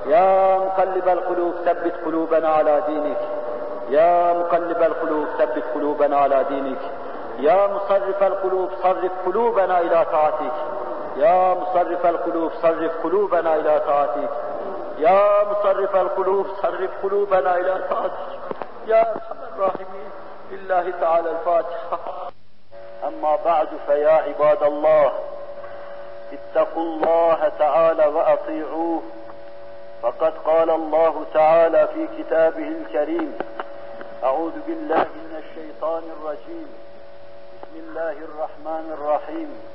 يا مقلب القلوب ثبت قلوبنا على دينك. يا مقلب القلوب ثبت قلوبنا على دينك. يا مصرف القلوب صرف قلوبنا إلى طاعتك. يا مصرف القلوب صرف قلوبنا إلى طاعتك. يا مصرف القلوب صرف قلوبنا إلى طاعتك يا أرحم الراحمين لله تعالى الفاتحة. أما بعد فيا عباد الله اتقوا الله تعالى وأطيعوه. فقد قال الله تعالى في كتابه الكريم أعوذ بالله من الشيطان الرجيم. بسم الله الرحمن الرحيم.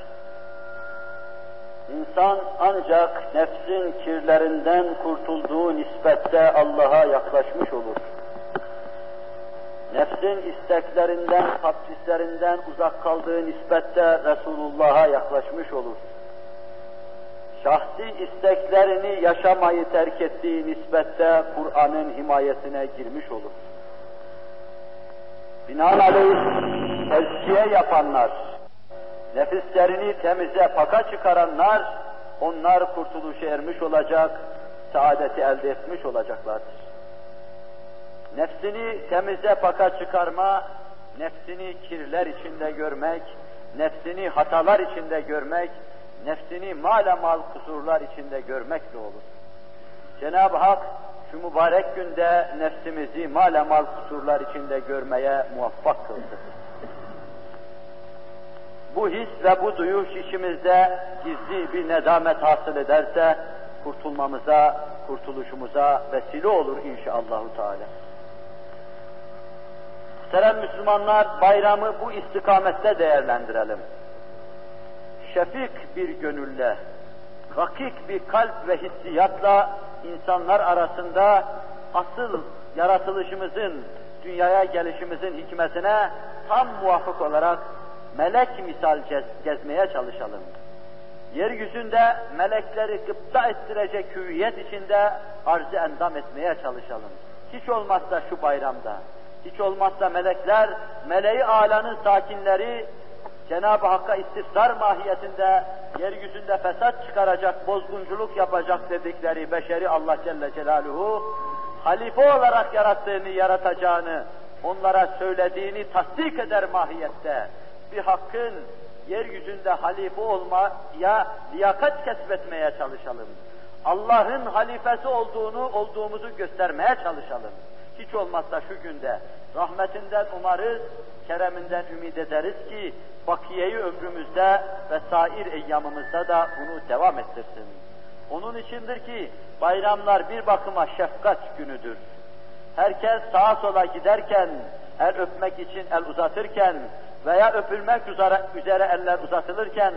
İnsan ancak nefsin kirlerinden kurtulduğu nispette Allah'a yaklaşmış olur. Nefsin isteklerinden, kaprislerinden uzak kaldığı nispette Resulullah'a yaklaşmış olur. Şahsi isteklerini yaşamayı terk ettiği nispette Kur'an'ın himayesine girmiş olur. Binaenaleyh tezkiye yapanlar, nefislerini temize paka çıkaranlar, onlar kurtuluşa ermiş olacak, saadeti elde etmiş olacaklardır. Nefsini temize paka çıkarma, nefsini kirler içinde görmek, nefsini hatalar içinde görmek, nefsini mal kusurlar içinde görmekle olur. Cenab-ı Hak şu mübarek günde nefsimizi mal kusurlar içinde görmeye muvaffak kıldı. Bu his ve bu duyuş işimizde gizli bir nedamet hasıl ederse kurtulmamıza, kurtuluşumuza vesile olur inşallahü teala. Muhterem Müslümanlar bayramı bu istikamette değerlendirelim. Şefik bir gönülle, rakik bir kalp ve hissiyatla insanlar arasında asıl yaratılışımızın, dünyaya gelişimizin hikmetine tam muvafık olarak melek misal gez, gezmeye çalışalım. Yeryüzünde melekleri gıpta ettirecek hüviyet içinde arz endam etmeye çalışalım. Hiç olmazsa şu bayramda, hiç olmazsa melekler, meleği alanın sakinleri Cenab-ı Hakk'a istifsar mahiyetinde yeryüzünde fesat çıkaracak, bozgunculuk yapacak dedikleri beşeri Allah Celle Celaluhu halife olarak yarattığını, yaratacağını, onlara söylediğini tasdik eder mahiyette. Bir hakkın yeryüzünde halife olmaya liyakat kesbetmeye çalışalım. Allah'ın halifesi olduğunu, olduğumuzu göstermeye çalışalım. Hiç olmazsa şu günde rahmetinden umarız, kereminden ümit ederiz ki bakiyeyi ömrümüzde ve sair eyyamımızda da bunu devam ettirsin. Onun içindir ki bayramlar bir bakıma şefkat günüdür. Herkes sağa sola giderken, el öpmek için el uzatırken veya öpülmek üzere, üzere eller uzatılırken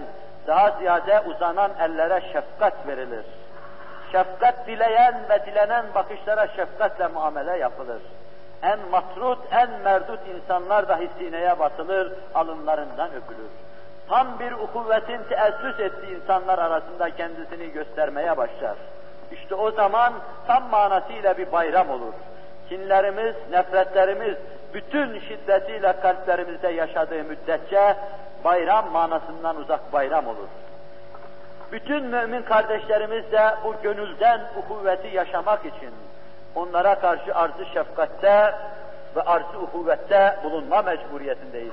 daha ziyade uzanan ellere şefkat verilir. Şefkat dileyen ve dilenen bakışlara şefkatle muamele yapılır en matrut, en merdut insanlar dahi sineye batılır, alınlarından öpülür. Tam bir ukuvvetin teessüs ettiği insanlar arasında kendisini göstermeye başlar. İşte o zaman tam manasıyla bir bayram olur. Kinlerimiz, nefretlerimiz bütün şiddetiyle kalplerimizde yaşadığı müddetçe bayram manasından uzak bayram olur. Bütün mümin kardeşlerimiz de bu gönülden ukuvveti yaşamak için, onlara karşı arzı şefkatte ve arzı uhuvvette bulunma mecburiyetindeyiz.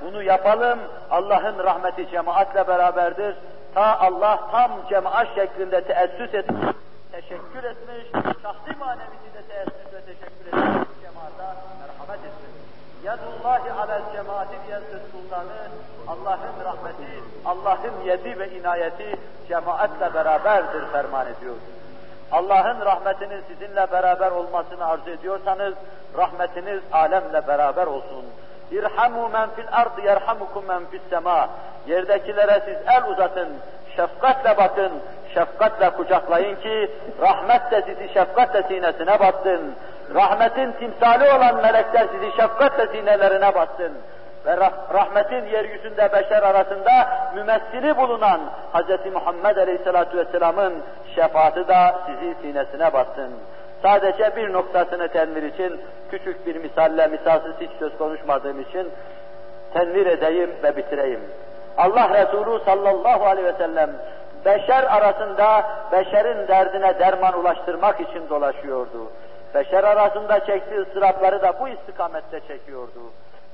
Bunu yapalım, Allah'ın rahmeti cemaatle beraberdir. Ta Allah tam cemaat şeklinde teessüs etmiş, teşekkür etmiş, şahsi manevisi de teessüs ve teşekkür etmiş. Yadullahi alel cemaati diye söz sultanı, Allah'ın rahmeti, Allah'ın yedi ve inayeti cemaatle beraberdir ferman ediyor. Allah'ın rahmetinin sizinle beraber olmasını arzu ediyorsanız, rahmetiniz alemle beraber olsun. İrhamu men fil ardı yerhamukum men fis sema. Yerdekilere siz el uzatın, şefkatle bakın, şefkatle kucaklayın ki rahmet de sizi şefkatle sinesine bassın. Rahmetin timsali olan melekler sizi şefkatle sinelerine bassın ve rahmetin yeryüzünde beşer arasında mümessili bulunan Hz. Muhammed Aleyhisselatü Vesselam'ın şefaati da sizi sinesine bassın. Sadece bir noktasını tenvir için, küçük bir misalle, misalsiz hiç söz konuşmadığım için tenvir edeyim ve bitireyim. Allah Resulü sallallahu aleyhi ve sellem beşer arasında beşerin derdine derman ulaştırmak için dolaşıyordu. Beşer arasında çektiği ıstırapları da bu istikamette çekiyordu.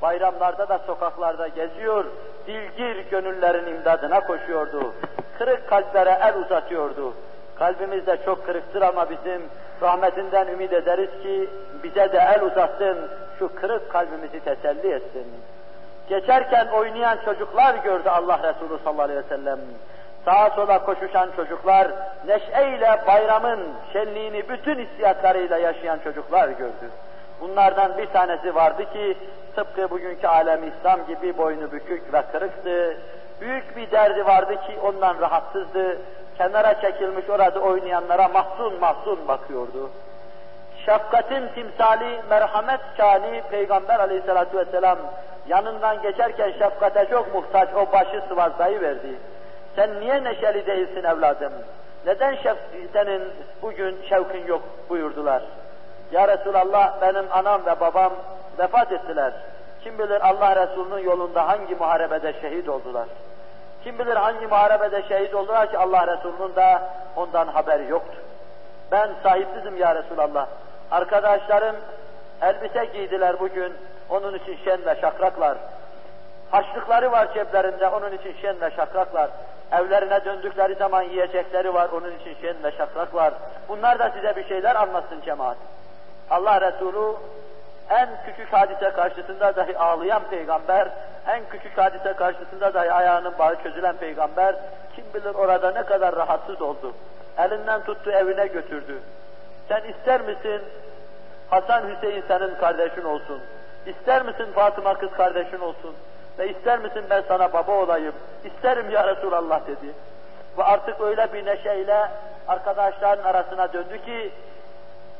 Bayramlarda da sokaklarda geziyor, dilgir gönüllerin imdadına koşuyordu. Kırık kalplere el uzatıyordu. Kalbimiz de çok kırıktır ama bizim rahmetinden ümit ederiz ki bize de el uzatsın, şu kırık kalbimizi teselli etsin. Geçerken oynayan çocuklar gördü Allah Resulü sallallahu aleyhi ve sellem. Sağa sola koşuşan çocuklar, neşeyle bayramın şenliğini bütün hissiyatlarıyla yaşayan çocuklar gördü. Bunlardan bir tanesi vardı ki tıpkı bugünkü alem İslam gibi boynu bükük ve kırıktı. Büyük bir derdi vardı ki ondan rahatsızdı. Kenara çekilmiş orada oynayanlara mahzun mahzun bakıyordu. Şefkatin timsali, merhamet şani Peygamber aleyhissalatu vesselam yanından geçerken şefkate çok muhtaç o başı sıvazlayı verdi. Sen niye neşeli değilsin evladım? Neden şef senin bugün şevkin yok buyurdular. Ya Resulallah benim anam ve babam vefat ettiler. Kim bilir Allah Resulü'nün yolunda hangi muharebede şehit oldular. Kim bilir hangi muharebede şehit oldular ki Allah Resulü'nün de ondan haberi yoktu. Ben sahipsizim ya Resulallah. Arkadaşlarım elbise giydiler bugün, onun için şen ve şakraklar. Haçlıkları var ceplerinde, onun için şen ve şakraklar. Evlerine döndükleri zaman yiyecekleri var, onun için şen ve şakrak var. Bunlar da size bir şeyler anlatsın cemaat. Allah Resulü en küçük hadise karşısında dahi ağlayan peygamber, en küçük hadise karşısında dahi ayağının bağı çözülen peygamber, kim bilir orada ne kadar rahatsız oldu. Elinden tuttu evine götürdü. Sen ister misin Hasan Hüseyin senin kardeşin olsun? İster misin Fatıma kız kardeşin olsun? Ve ister misin ben sana baba olayım? İsterim ya Resulallah dedi. Ve artık öyle bir neşeyle arkadaşların arasına döndü ki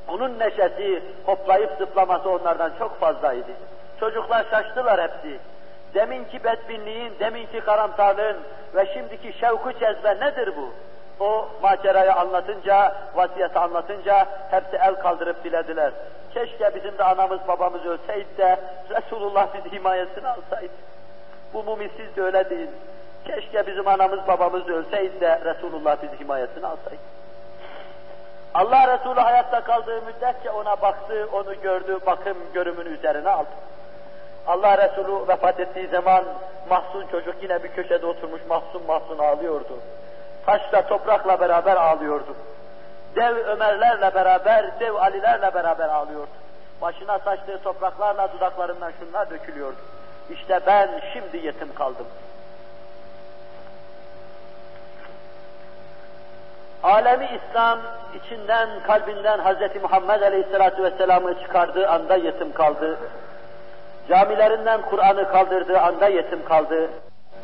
onun neşesi, hoplayıp zıplaması onlardan çok fazlaydı. Çocuklar şaştılar hepsi. Deminki bedbinliğin, deminki karamsarlığın ve şimdiki şevku cezbe nedir bu? O macerayı anlatınca, vasiyeti anlatınca hepsi el kaldırıp dilediler. Keşke bizim de anamız babamız ölseydi de Resulullah bizi himayesine alsaydı. Bu mumisiz de öyle değil. Keşke bizim anamız babamız ölseydi de Resulullah bizi himayesine alsaydı. Allah Resulü hayatta kaldığı müddetçe ona baktı, onu gördü, bakım görümünü üzerine aldı. Allah Resulü vefat ettiği zaman mahzun çocuk yine bir köşede oturmuş mahzun mahzun ağlıyordu. Taşla toprakla beraber ağlıyordu. Dev Ömerlerle beraber, dev Alilerle beraber ağlıyordu. Başına saçtığı topraklarla dudaklarından şunlar dökülüyordu. İşte ben şimdi yetim kaldım. Alemi İslam içinden, kalbinden Hz. Muhammed Aleyhisselatü Vesselam'ı çıkardığı anda yetim kaldı. Camilerinden Kur'an'ı kaldırdığı anda yetim kaldı.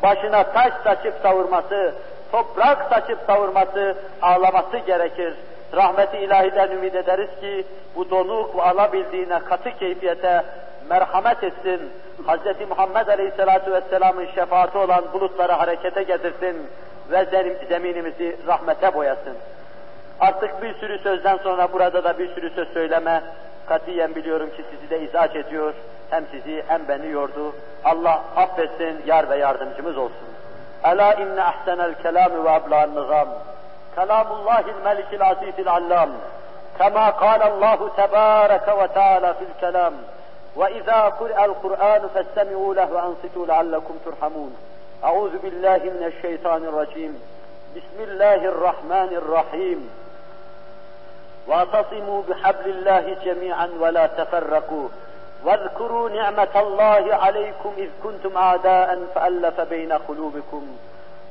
Başına taş saçıp savurması, toprak saçıp savurması, ağlaması gerekir. Rahmeti ilahiden ümit ederiz ki bu donuk ve alabildiğine katı keyfiyete merhamet etsin, Hz. Muhammed Aleyhisselatü Vesselam'ın şefaati olan bulutları harekete getirsin ve zeminimizi rahmete boyasın. Artık bir sürü sözden sonra burada da bir sürü söz söyleme, katiyen biliyorum ki sizi de izaç ediyor, hem sizi hem beni yordu. Allah affetsin, yar ve yardımcımız olsun. Ela inne ahsenel kelami ve ablan nizam. Kelamullahil melikil azizil allam. Kema kâlallahu tebâreke ve teâlâ fil kelam. وإذا قرأ القرآن فاستمعوا له وأنصتوا لعلكم ترحمون. أعوذ بالله من الشيطان الرجيم. بسم الله الرحمن الرحيم. واعتصموا بحبل الله جميعا ولا تفرقوا. واذكروا نعمة الله عليكم إذ كنتم أعداء فألف بين قلوبكم.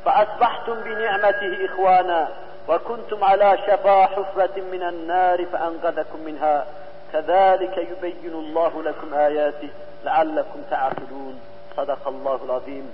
فأصبحتم بنعمته إخوانا وكنتم على شفا حفرة من النار فأنقذكم منها. كذلك يبين الله لكم آياته لعلكم تعقلون. صدق الله العظيم.